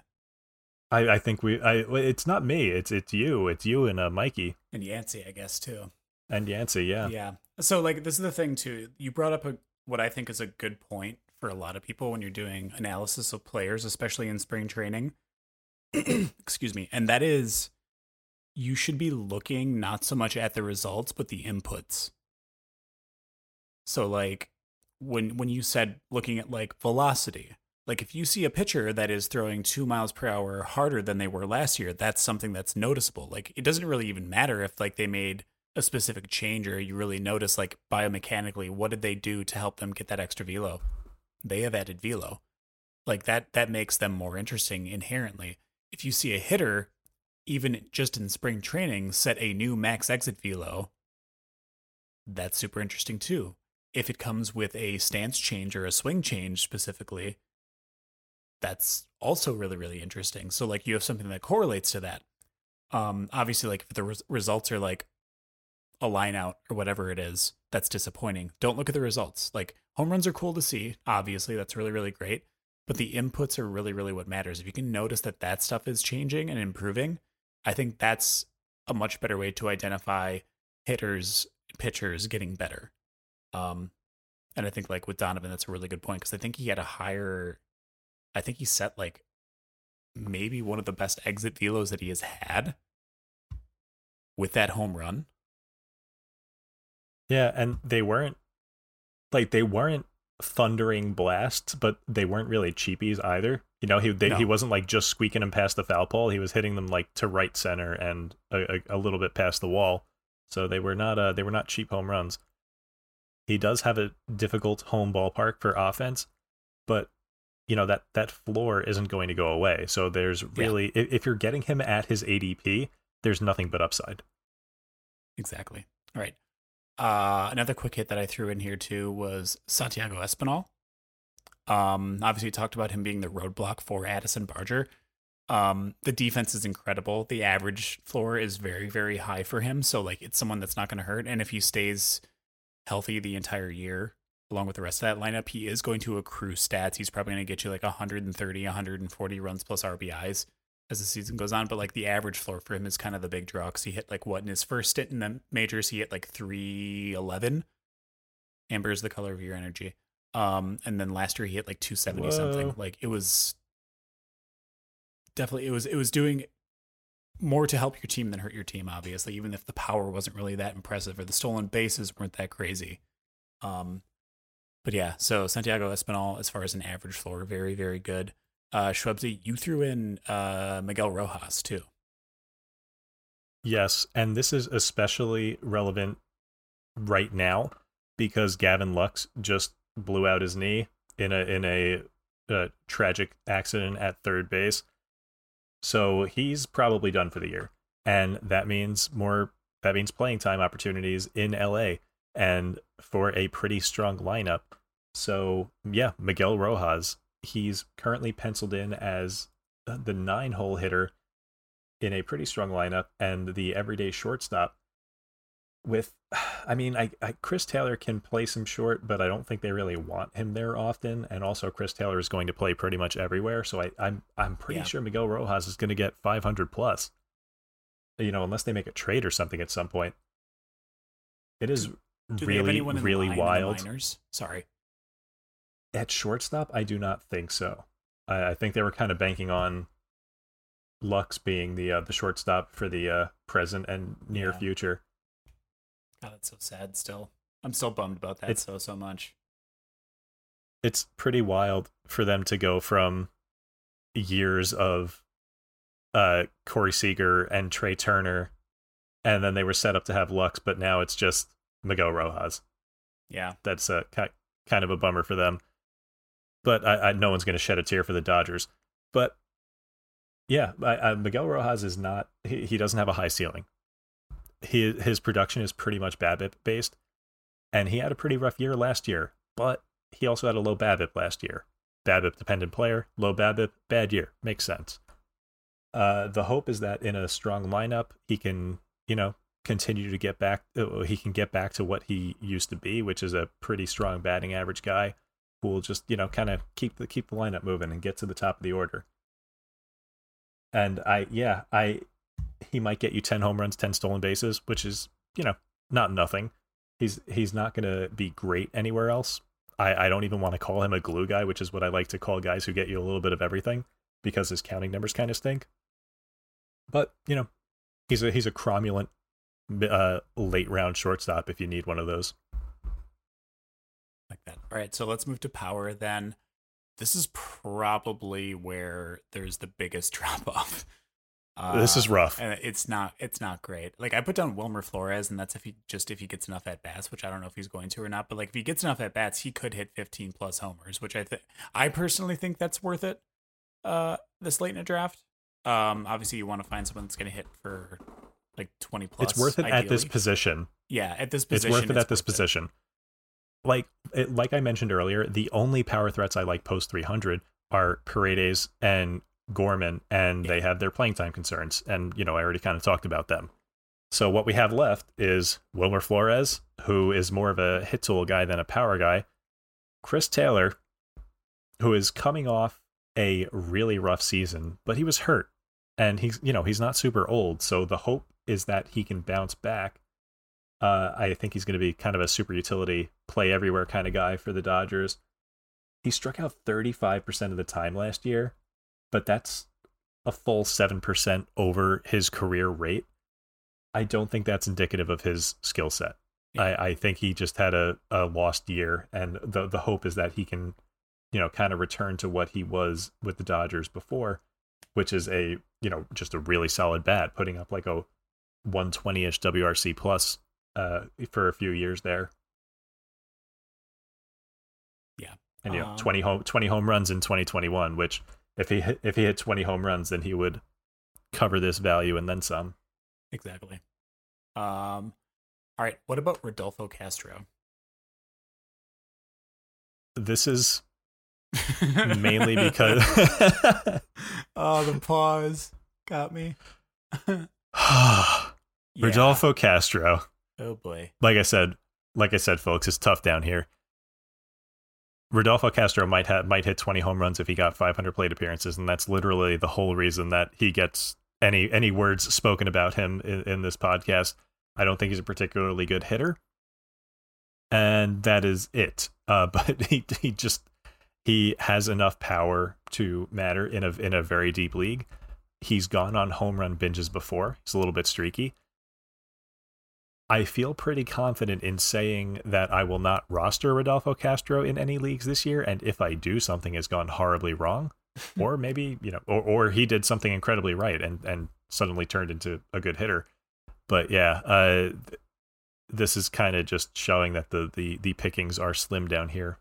[SPEAKER 2] I, I think we I it's not me it's it's you it's you and uh, Mikey.
[SPEAKER 1] And Yancey I guess too.
[SPEAKER 2] And Yancey yeah.
[SPEAKER 1] Yeah. So like this is the thing too. You brought up a what I think is a good point for a lot of people when you're doing analysis of players especially in spring training. *clears throat* Excuse me. And that is you should be looking not so much at the results but the inputs. So like when when you said looking at like velocity like if you see a pitcher that is throwing two miles per hour harder than they were last year that's something that's noticeable. Like it doesn't really even matter if like they made a specific change or you really notice like biomechanically what did they do to help them get that extra velo? They have added velo. Like that that makes them more interesting inherently. If you see a hitter even just in spring training set a new max exit velo that's super interesting too if it comes with a stance change or a swing change specifically, that's also really really interesting. So like you have something that correlates to that. Um, obviously, like if the res- results are like a line out or whatever it is, that's disappointing. Don't look at the results. Like home runs are cool to see. Obviously, that's really really great. But the inputs are really really what matters. If you can notice that that stuff is changing and improving, I think that's a much better way to identify hitters pitchers getting better um, and I think like with Donovan, that's a really good point because I think he had a higher, I think he set like maybe one of the best exit velos that he has had with that home run.
[SPEAKER 2] Yeah, and they weren't like they weren't thundering blasts, but they weren't really cheapies either. You know, he they, no. he wasn't like just squeaking them past the foul pole. He was hitting them like to right center and a, a, a little bit past the wall. So they were not uh they were not cheap home runs. He does have a difficult home ballpark for offense, but you know that that floor isn't going to go away. So there's really yeah. if you're getting him at his ADP, there's nothing but upside.
[SPEAKER 1] Exactly. All right. Uh, another quick hit that I threw in here too was Santiago Espinal. Um, obviously, talked about him being the roadblock for Addison Barger. Um, the defense is incredible. The average floor is very, very high for him. So, like, it's someone that's not going to hurt. And if he stays healthy the entire year, along with the rest of that lineup, he is going to accrue stats. He's probably going to get you like 130, 140 runs plus RBIs as the season goes on. But like the average floor for him is kind of the big draw because he hit like what in his first stint in the majors, he hit like 311. Amber is the color of your energy. Um, and then last year he hit like 270 Whoa. something. Like it was definitely it was it was doing more to help your team than hurt your team, obviously, even if the power wasn't really that impressive or the stolen bases weren't that crazy. Um, but yeah, so Santiago Espinal, as far as an average floor, very, very good. Uh, Shwebsi, you threw in uh, Miguel Rojas too.
[SPEAKER 2] Yes, and this is especially relevant right now because Gavin Lux just blew out his knee in a in a, a tragic accident at third base. So he's probably done for the year. And that means more that means playing time opportunities in LA. And for a pretty strong lineup. So, yeah, Miguel Rojas, he's currently penciled in as the nine hole hitter in a pretty strong lineup and the everyday shortstop with *sighs* I mean, I, I, Chris Taylor can play some short, but I don't think they really want him there often. And also, Chris Taylor is going to play pretty much everywhere, so I, I'm I'm pretty yeah. sure Miguel Rojas is going to get 500 plus. You know, unless they make a trade or something at some point. It is do, really really wild.
[SPEAKER 1] Sorry.
[SPEAKER 2] At shortstop, I do not think so. I, I think they were kind of banking on Lux being the uh, the shortstop for the uh, present and near yeah. future.
[SPEAKER 1] God, that's so sad. Still, I'm still bummed about that it's, so so much.
[SPEAKER 2] It's pretty wild for them to go from years of uh Corey Seager and Trea Turner, and then they were set up to have Lux, but now it's just Miguel Rojas.
[SPEAKER 1] Yeah,
[SPEAKER 2] that's a kind of a bummer for them. But I, I no one's going to shed a tear for the Dodgers. But yeah, I, I, Miguel Rojas is not. He, he doesn't have a high ceiling his his production is pretty much BABIP based, and he had a pretty rough year last year. But he also had a low BABIP last year. BABIP dependent player, low BABIP, bad year. Makes sense. Uh, the hope is that in a strong lineup, he can, you know, continue to get back. Uh, he can get back to what he used to be, which is a pretty strong batting average guy who will just, you know, kind of keep the keep the lineup moving and get to the top of the order. And I, yeah, I he might get you 10 home runs, 10 stolen bases, which is, you know, not nothing. He's he's not going to be great anywhere else. I, I don't even want to call him a glue guy, which is what I like to call guys who get you a little bit of everything because his counting numbers kind of stink. But, you know, he's a he's a cromulent uh, late round shortstop if you need one of those.
[SPEAKER 1] Like that. All right, so let's move to power then. This is probably where there's the biggest *laughs* drop off.
[SPEAKER 2] Uh, this is rough.
[SPEAKER 1] And it's not it's not great. Like I put down Wilmer Flores, and that's if he just if he gets enough at bats, which I don't know if he's going to or not. But like if he gets enough at bats, he could hit 15 plus homers, which I think I personally think that's worth it. Uh, this late in a draft. Um, obviously you want to find someone that's going to hit for like 20 plus.
[SPEAKER 2] It's worth it ideally. at this position.
[SPEAKER 1] Yeah, at this position,
[SPEAKER 2] it's worth it it's at this position. It. Like it, like I mentioned earlier, the only power threats I like post 300 are Paredes and Gorman, and they have their playing time concerns. And, you know, I already kind of talked about them. So what we have left is Wilmer Flores, who is more of a hit tool guy than a power guy. Chris Taylor, who is coming off a really rough season, but he was hurt. And he's, you know, he's not super old. So the hope is that he can bounce back. Uh, I think he's going to be kind of a super utility, play everywhere kind of guy for the Dodgers. He struck out 35% of the time last year, but that's a full 7% over his career rate. I don't think that's indicative of his skill set. Yeah. I, I think he just had a, a lost year, and the the hope is that he can, you know, kind of return to what he was with the Dodgers before, which is a you know just a really solid bat, putting up like a 120 ish WRC plus uh, for a few years there.
[SPEAKER 1] Yeah,
[SPEAKER 2] and you know, um, 20 home 20 home runs in 2021, which if he if he hit 20 home runs, then he would cover this value and then some.
[SPEAKER 1] Exactly. Um, all right. What about Rodolfo Castro?
[SPEAKER 2] This is *laughs* mainly because *laughs*
[SPEAKER 1] oh, the pause got me. *sighs* *sighs*
[SPEAKER 2] Rodolfo Castro.
[SPEAKER 1] Oh boy.
[SPEAKER 2] Like I said, like I said, folks, it's tough down here. Rodolfo Castro might have might hit 20 home runs if he got 500 plate appearances, and that's literally the whole reason that he gets any any words spoken about him in, in this podcast. I don't think he's a particularly good hitter, and that is it. Uh, *laughs* but he he just he has enough power to matter in a in a very deep league. He's gone on home run binges before. He's a little bit streaky. I feel pretty confident in saying that I will not roster Rodolfo Castro in any leagues this year. And if I do, something has gone horribly wrong. *laughs* or maybe, you know, or, or he did something incredibly right and, and suddenly turned into a good hitter. But yeah, uh, this is kind of just showing that the, the, the pickings are slim down here.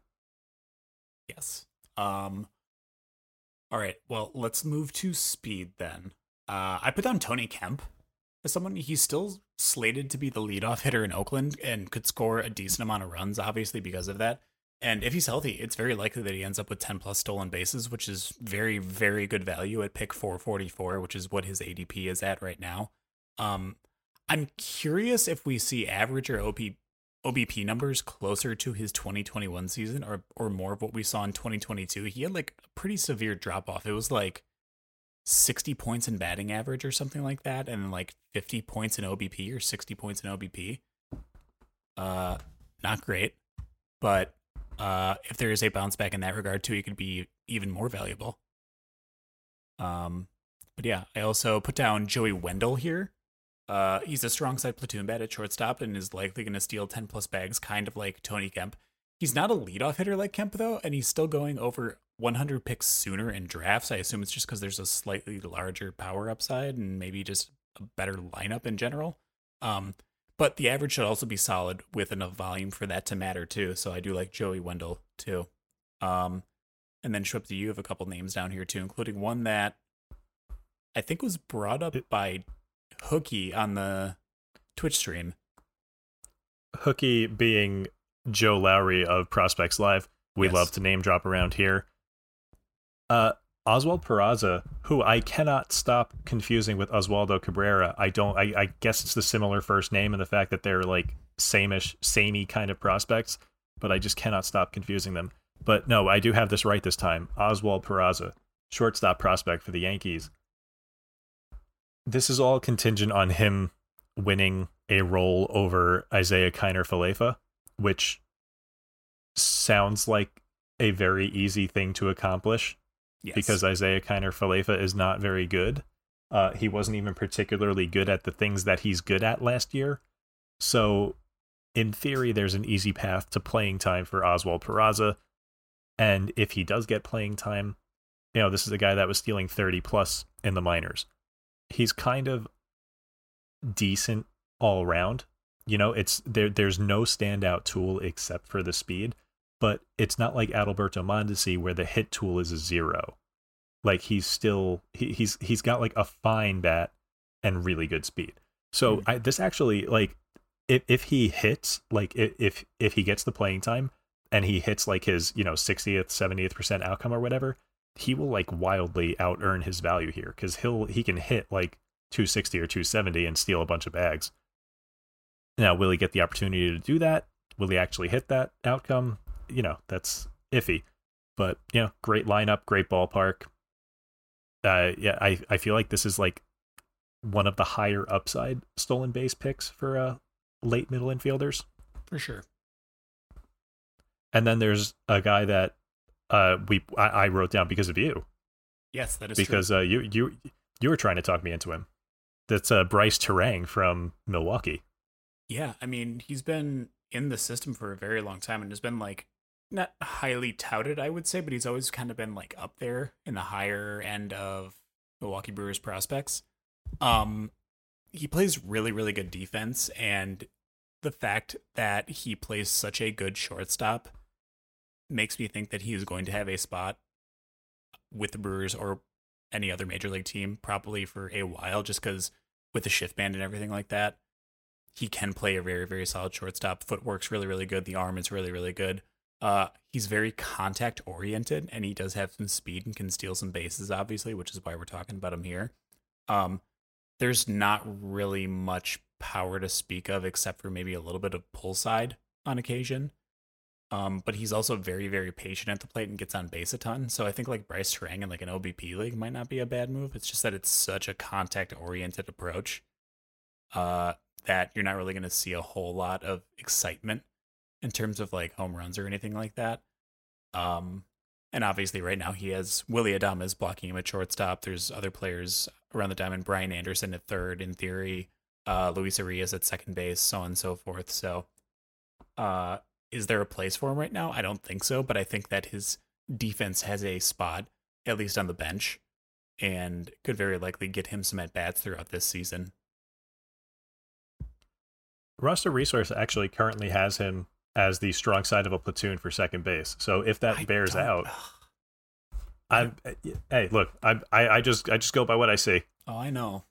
[SPEAKER 1] Yes. Um, all right. Well, let's move to speed then. Uh, I put down Tony Kemp as someone he's still slated to be the leadoff hitter in Oakland and could score a decent amount of runs, obviously because of that. And if he's healthy, it's very likely that he ends up with 10 plus stolen bases, which is very, very good value at pick 444, which is what his ADP is at right now. Um, I'm curious if we see average or OP, OBP numbers closer to his 2021 season or, or more of what we saw in 2022. He had like a pretty severe drop off. It was like 60 points in batting average or something like that, and like 50 points in OBP or 60 points in OBP. Uh, not great, but uh, if there is a bounce back in that regard too, he could be even more valuable. Um, but yeah, I also put down Joey Wendle here. Uh, he's a strong side platoon bat at shortstop and is likely going to steal 10 plus bags, kind of like Tony Kemp. He's not a leadoff hitter like Kemp, though, and he's still going over 100 picks sooner in drafts. I assume it's just because there's a slightly larger power upside and maybe just a better lineup in general. Um, but the average should also be solid with enough volume for that to matter too. So I do like Joey Wendle too. Um, and then Shwebsi, you have a couple names down here too, including one that I think was brought up by Hookie on the Twitch stream.
[SPEAKER 2] Hookie being Joe Lowry of Prospects Live. We
[SPEAKER 1] Yes.
[SPEAKER 2] love to name drop around here. Uh, Oswald Peraza, who I cannot stop confusing with Oswaldo Cabrera. I don't. I, I guess it's the similar first name and the fact that they're like sameish, samey kind of prospects, but I just cannot stop confusing them. But no, I do have this right this time. Oswald Peraza, shortstop prospect for the Yankees. This is all contingent on him winning a role over Isaiah Kiner Falefa, which sounds like a very easy thing to accomplish
[SPEAKER 1] Yes.
[SPEAKER 2] because Isaiah Kiner Falefa is not very good. Uh, he wasn't even particularly good at the things that he's good at last year. So, in theory, there's an easy path to playing time for Oswald Peraza. And if he does get playing time, you know, this is a guy that was stealing 30 plus in the minors. He's kind of decent all around. You know, it's there there's no standout tool except for the speed, but it's not like Adalberto Mondesi where the hit tool is a zero. Like he's still he, he's he's got like a fine bat and really good speed. So
[SPEAKER 1] Hmm.
[SPEAKER 2] I, this actually like if if he hits like if if he gets the playing time and he hits like his you know 60th 70th percent outcome or whatever he will like wildly out earn his value here because he'll he can hit like 260 or 270 and steal a bunch of bags now will he get the opportunity to do that will he actually hit that outcome you know that's iffy. But you know great lineup great ballpark. Uh yeah i i feel like this is like one of the higher upside stolen base picks for uh late middle infielders.
[SPEAKER 1] For sure.
[SPEAKER 2] and then there's a guy that uh we I, I wrote down because of you.
[SPEAKER 1] Yes, that is
[SPEAKER 2] because uh you you you were trying to talk me into him. That's uh Brice Turang from Milwaukee.
[SPEAKER 1] Yeah, I mean, he's been in the system for a very long time and has been like not highly touted, I would say, but he's always kind of been like up there in the higher end of Milwaukee Brewers prospects. Um he plays really really good defense and the fact that he plays such a good shortstop makes me think that he is going to have a spot with the Brewers or any other major league team probably for a while just cuz with the shift band and everything like that he can play a very very solid shortstop. Footwork's really really good. The arm is really really good. Uh, he's very contact oriented, and he does have some speed and can steal some bases, obviously, which is why we're talking about him here. Um, there's not really much power to speak of, except for maybe a little bit of pull side on occasion. Um, but he's also very very patient at the plate and gets on base a ton. So I think like Brice Turang in like an OBP league might not be a bad move. It's just that it's such a contact oriented approach. Uh, that you're not really going to see a whole lot of excitement in terms of like home runs or anything like that. Um, and obviously, right now he has Willie Adames blocking him at shortstop. There's other players around the diamond, Brian Anderson at third, in theory, uh, Luis Urias at second base, so on and so forth. So, uh, is there a place for him right now? I don't think so, but I think that his defense has a spot, at least on the bench, and could very likely get him some at bats throughout this season.
[SPEAKER 2] roster resource actually currently has him as the strong side of a platoon for second base so if that
[SPEAKER 1] I
[SPEAKER 2] bears out *sighs* I eh, hey look I, I I just I just go by what I see
[SPEAKER 1] Oh, I know.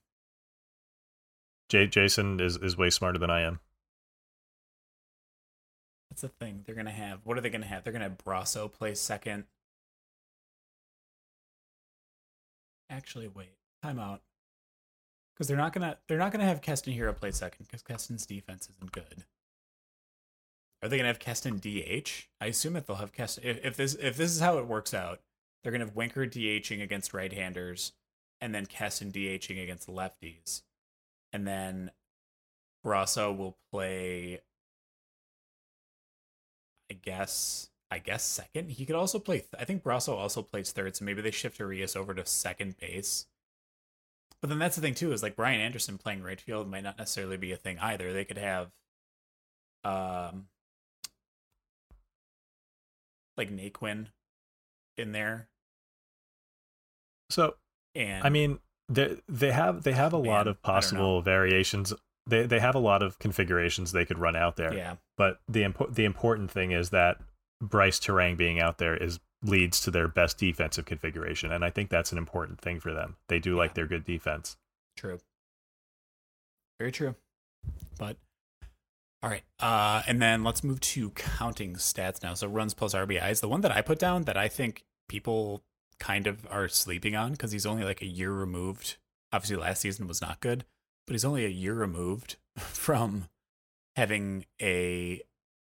[SPEAKER 2] J- Jason is is way smarter than I am.
[SPEAKER 1] That's the thing. They're gonna have. What are they gonna have? They're gonna have Brosseau play second. Actually, wait. Time out. Because they're not gonna. They're not gonna have Keston Hiura play second because Keston's defense isn't good. Are they gonna have Keston DH? I assume that they'll have Keston. If, if this if this is how it works out, they're gonna have Winker DHing against right-handers, and then Keston DHing against lefties, and then Brosseau will play I guess I guess second. He could also play. Th- I think Brosseau also plays third, so maybe they shift Urias over to second base. But then that's the thing too is like Brian Anderson playing right field might not necessarily be a thing either. They could have, um, like Naquin in there,
[SPEAKER 2] So
[SPEAKER 1] and
[SPEAKER 2] I mean, they they have they have a *sighs* lot of possible variations. They they have a lot of configurations they could run out there.
[SPEAKER 1] yeah,
[SPEAKER 2] But the impo- the important thing is that Brice Turang being out there is leads to their best defensive configuration, and I think that's an important thing for them. They do like their good defense.
[SPEAKER 1] True. Very true. But all right. Uh and then let's move to counting stats now. So runs plus RBIs. The one that I put down that I think people kind of are sleeping on because he's only like a year removed. Obviously last season was not good, but he's only a year removed *laughs* from having a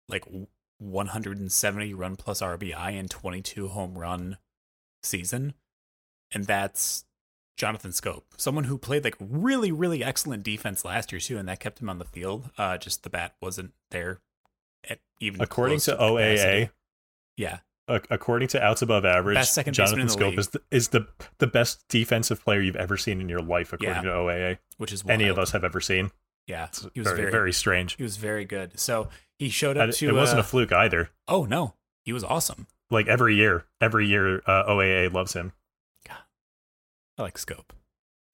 [SPEAKER 1] like 170 run plus RBI and 22 home run season. And that's Jonathan Schoop, someone who played like really, really excellent defense last year too, and that kept him on the field. Uh, just the bat wasn't there at even
[SPEAKER 2] According to
[SPEAKER 1] capacity.
[SPEAKER 2] OAA,
[SPEAKER 1] Yeah,
[SPEAKER 2] ac- according to outs above average, Jonathan Schoop
[SPEAKER 1] league.
[SPEAKER 2] is the, is the the best defensive player you've ever seen in your life, according
[SPEAKER 1] Yeah.
[SPEAKER 2] to OAA.
[SPEAKER 1] which is
[SPEAKER 2] Any of us have ever seen.
[SPEAKER 1] Yeah,
[SPEAKER 2] It's
[SPEAKER 1] he was
[SPEAKER 2] very,
[SPEAKER 1] very,
[SPEAKER 2] very strange.
[SPEAKER 1] he was very good. So he showed up
[SPEAKER 2] And
[SPEAKER 1] to.
[SPEAKER 2] it wasn't
[SPEAKER 1] uh,
[SPEAKER 2] a fluke either.
[SPEAKER 1] oh no, he was awesome.
[SPEAKER 2] Like every year, every year, uh, OAA loves him.
[SPEAKER 1] I like Schoop.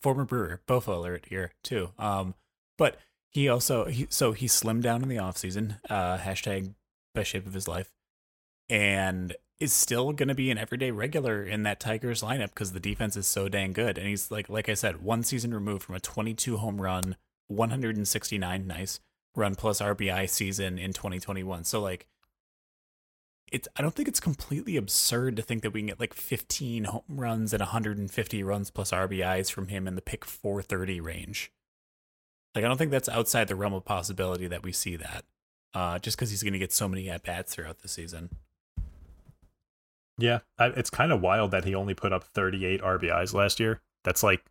[SPEAKER 1] Former Brewer, Bofo alert here too. Um, but he also he so he slimmed down in the off season. Uh, hashtag best shape of his life, and is still going to be an everyday regular in that Tigers lineup because the defense is so dang good. And he's like like I said, one season removed from a 22 home run, 169 nice run plus RBI season in 2021. So like it's I don't think it's completely absurd to think that we can get like 15 home runs and 150 runs plus RBIs from him in the pick 430 range. Like I don't think that's outside the realm of possibility that we see that. Uh, just because he's going to get so many at bats throughout the season.
[SPEAKER 2] Yeah, I, it's kind of wild that he only put up 38 RBIs last year. That's like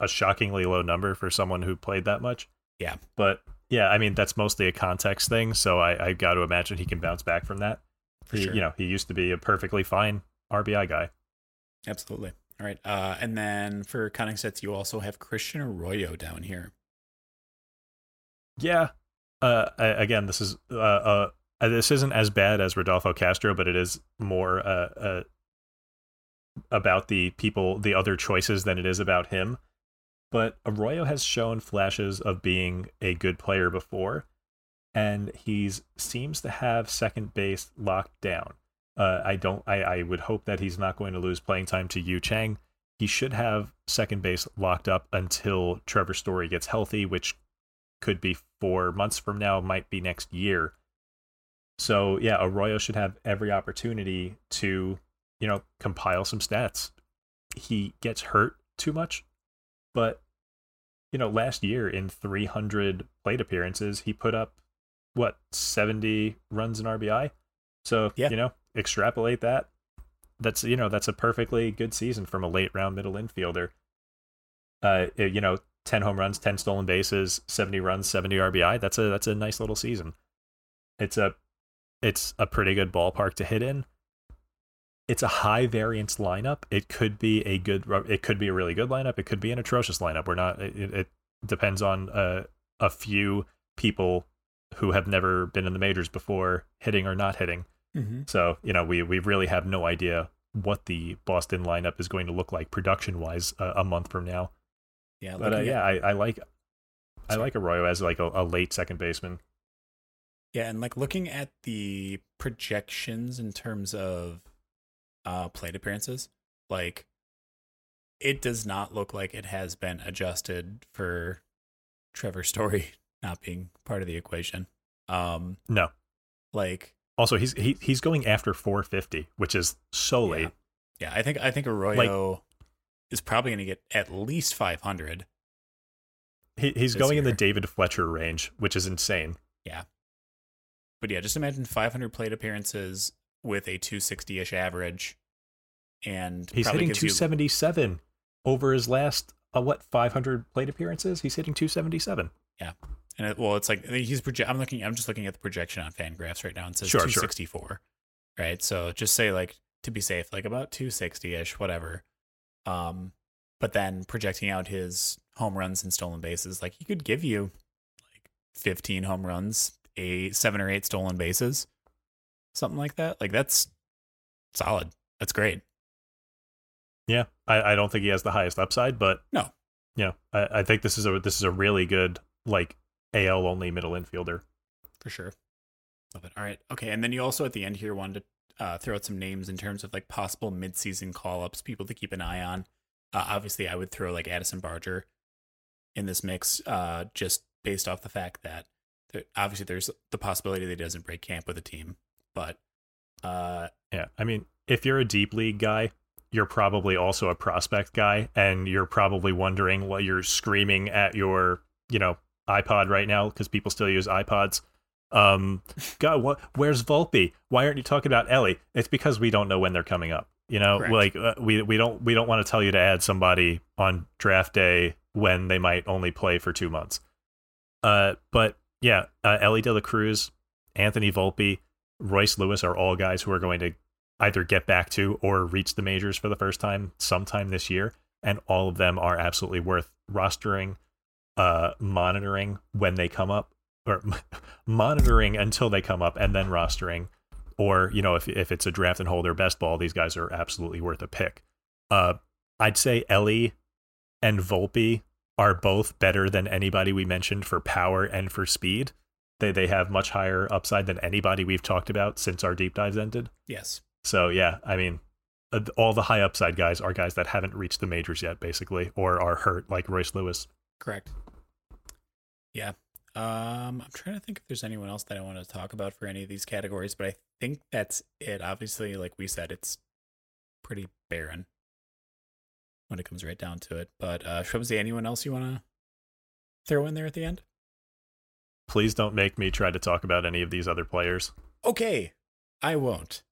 [SPEAKER 2] a shockingly low number for someone who played that much.
[SPEAKER 1] Yeah.
[SPEAKER 2] But yeah, I mean that's mostly a context thing, so I, I got to imagine he can bounce back from that.
[SPEAKER 1] For
[SPEAKER 2] He-
[SPEAKER 1] sure.
[SPEAKER 2] You know, he used to be a perfectly fine RBI guy.
[SPEAKER 1] Absolutely. All right. Uh, and then for counting sets, you also have Christian Arroyo down here.
[SPEAKER 2] Yeah. Uh, I, again, this is uh, uh, uh, this isn't as bad as Rodolfo Castro, but it is more uh, uh, about the people, the other choices than it is about him. But Arroyo has shown flashes of being a good player before, and he seems to have second base locked down. Uh, I don't. I, I would hope that he's not going to lose playing time to Yu Chang. He should have second base locked up until Trevor Story gets healthy, which could be four months from now, might be next year. So yeah, Arroyo should have every opportunity to, you know, compile some stats. He gets hurt too much, but you know, last year in 300 plate appearances, he put up what 70 runs in RBI. So
[SPEAKER 1] Yeah.
[SPEAKER 2] you know, extrapolate that. That's you know that's a perfectly good season from a late round middle infielder. Uh, you know, 10 home runs, 10 stolen bases, 70 runs, 70 RBI. That's a that's a nice little season. It's a it's a pretty good ballpark to hit in. It's a high variance lineup. It could be a good it could be a really good lineup. It could be an atrocious lineup. We're not it, it depends on uh, a few people who have never been in the majors before hitting or not hitting.
[SPEAKER 1] Mm-hmm.
[SPEAKER 2] So, you know, we we really have no idea what the Boston lineup is going to look like production wise uh, a month from now.
[SPEAKER 1] Yeah.
[SPEAKER 2] But uh,
[SPEAKER 1] at-
[SPEAKER 2] yeah, I, I like I
[SPEAKER 1] Sorry.
[SPEAKER 2] like Arroyo as like a, a late second baseman.
[SPEAKER 1] Yeah, and like looking at the projections in terms of uh plate appearances, like it does not look like it has been adjusted for Trevor Story not being part of the equation. Um,
[SPEAKER 2] no.
[SPEAKER 1] Like
[SPEAKER 2] also he's he, he's going after 450, which is so
[SPEAKER 1] yeah.
[SPEAKER 2] late.
[SPEAKER 1] Yeah, I think I think Arroyo like, is probably going to get at least 500.
[SPEAKER 2] He, he's going year. in the David Fletcher range, which is insane.
[SPEAKER 1] Yeah. But yeah, just imagine 500 plate appearances with a 260-ish average and
[SPEAKER 2] he's hitting 277
[SPEAKER 1] you...
[SPEAKER 2] over his last uh, what 500 plate appearances. He's hitting 277.
[SPEAKER 1] Yeah, and it, well, it's like he's project. I'm looking. I'm just looking at the projection on Fangraphs right now, and it says sure, 264. Sure. Right, so just say like to be safe, like about 260 ish, whatever. Um, but then projecting out his home runs and stolen bases, like he could give you like 15 home runs, a seven or eight stolen bases, something like that. Like that's solid. That's great.
[SPEAKER 2] Yeah, I, I don't think he has the highest upside, but
[SPEAKER 1] no,
[SPEAKER 2] yeah, I, I think this is a this is a really good like AL only middle infielder
[SPEAKER 1] for sure. Love it. All right, okay, and then you also at the end here wanted to uh, throw out some names in terms of like possible midseason call ups, people to keep an eye on. Uh, obviously, I would throw like Addison Barger in this mix, uh, just based off the fact that there, obviously there's the possibility that he doesn't break camp with a team, but uh,
[SPEAKER 2] yeah, I mean, if you're a deep league guy, you're probably also a prospect guy and you're probably wondering what you're screaming at your, you know, iPod right now because people still use iPods. Um, God, what? Where's Volpe? Why aren't you talking about Elly? It's because we don't know when they're coming up. You know, Correct. like uh, we we don't we don't want to tell you to add somebody on draft day when they might only play for two months. Uh, but yeah, uh, Elly De La Cruz, Anthony Volpe, Royce Lewis are all guys who are going to either get back to or reach the majors for the first time sometime this year. And all of them are absolutely worth rostering, uh, monitoring when they come up, or *laughs* monitoring until they come up, and then rostering. Or, you know, if, if it's a draft and hold their best ball, these guys are absolutely worth a pick. Uh, I'd say Elly and Volpe are both better than anybody we mentioned for power and for speed. They they have much higher upside than anybody we've talked about since our deep dives ended.
[SPEAKER 1] Yes.
[SPEAKER 2] So yeah, I mean, uh, all the high upside guys are guys that haven't reached the majors yet, basically, or are hurt, like Royce Lewis.
[SPEAKER 1] Correct. Yeah. Um, I'm trying to think if there's anyone else that I want to talk about for any of these categories, but I think that's it. Obviously, like we said, it's pretty barren when it comes right down to it. But uh Shwebsi, anyone else you want to throw in there at the end?
[SPEAKER 2] Please don't make me try to talk about any of these other players.
[SPEAKER 1] Okay, I won't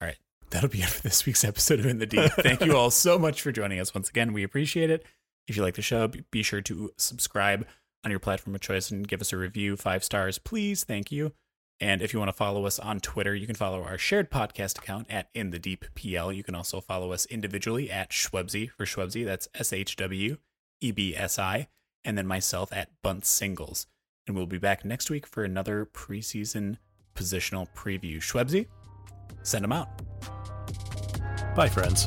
[SPEAKER 1] All right, that'll be it for this week's episode of In the Deep. Thank you all *laughs* so much for joining us once again. We appreciate it. If you like the show, be sure to subscribe on your platform of choice and give us a review, five stars, please. Thank you. And if you want to follow us on Twitter, you can follow our shared podcast account at In the Deep PL. You can also follow us individually at Shwebsi for Shwebsi. That's S H W E B S I. And then myself at Bunt Singles. And we'll be back next week for another preseason positional preview. Shwebsi, send them out.
[SPEAKER 2] Bye, friends.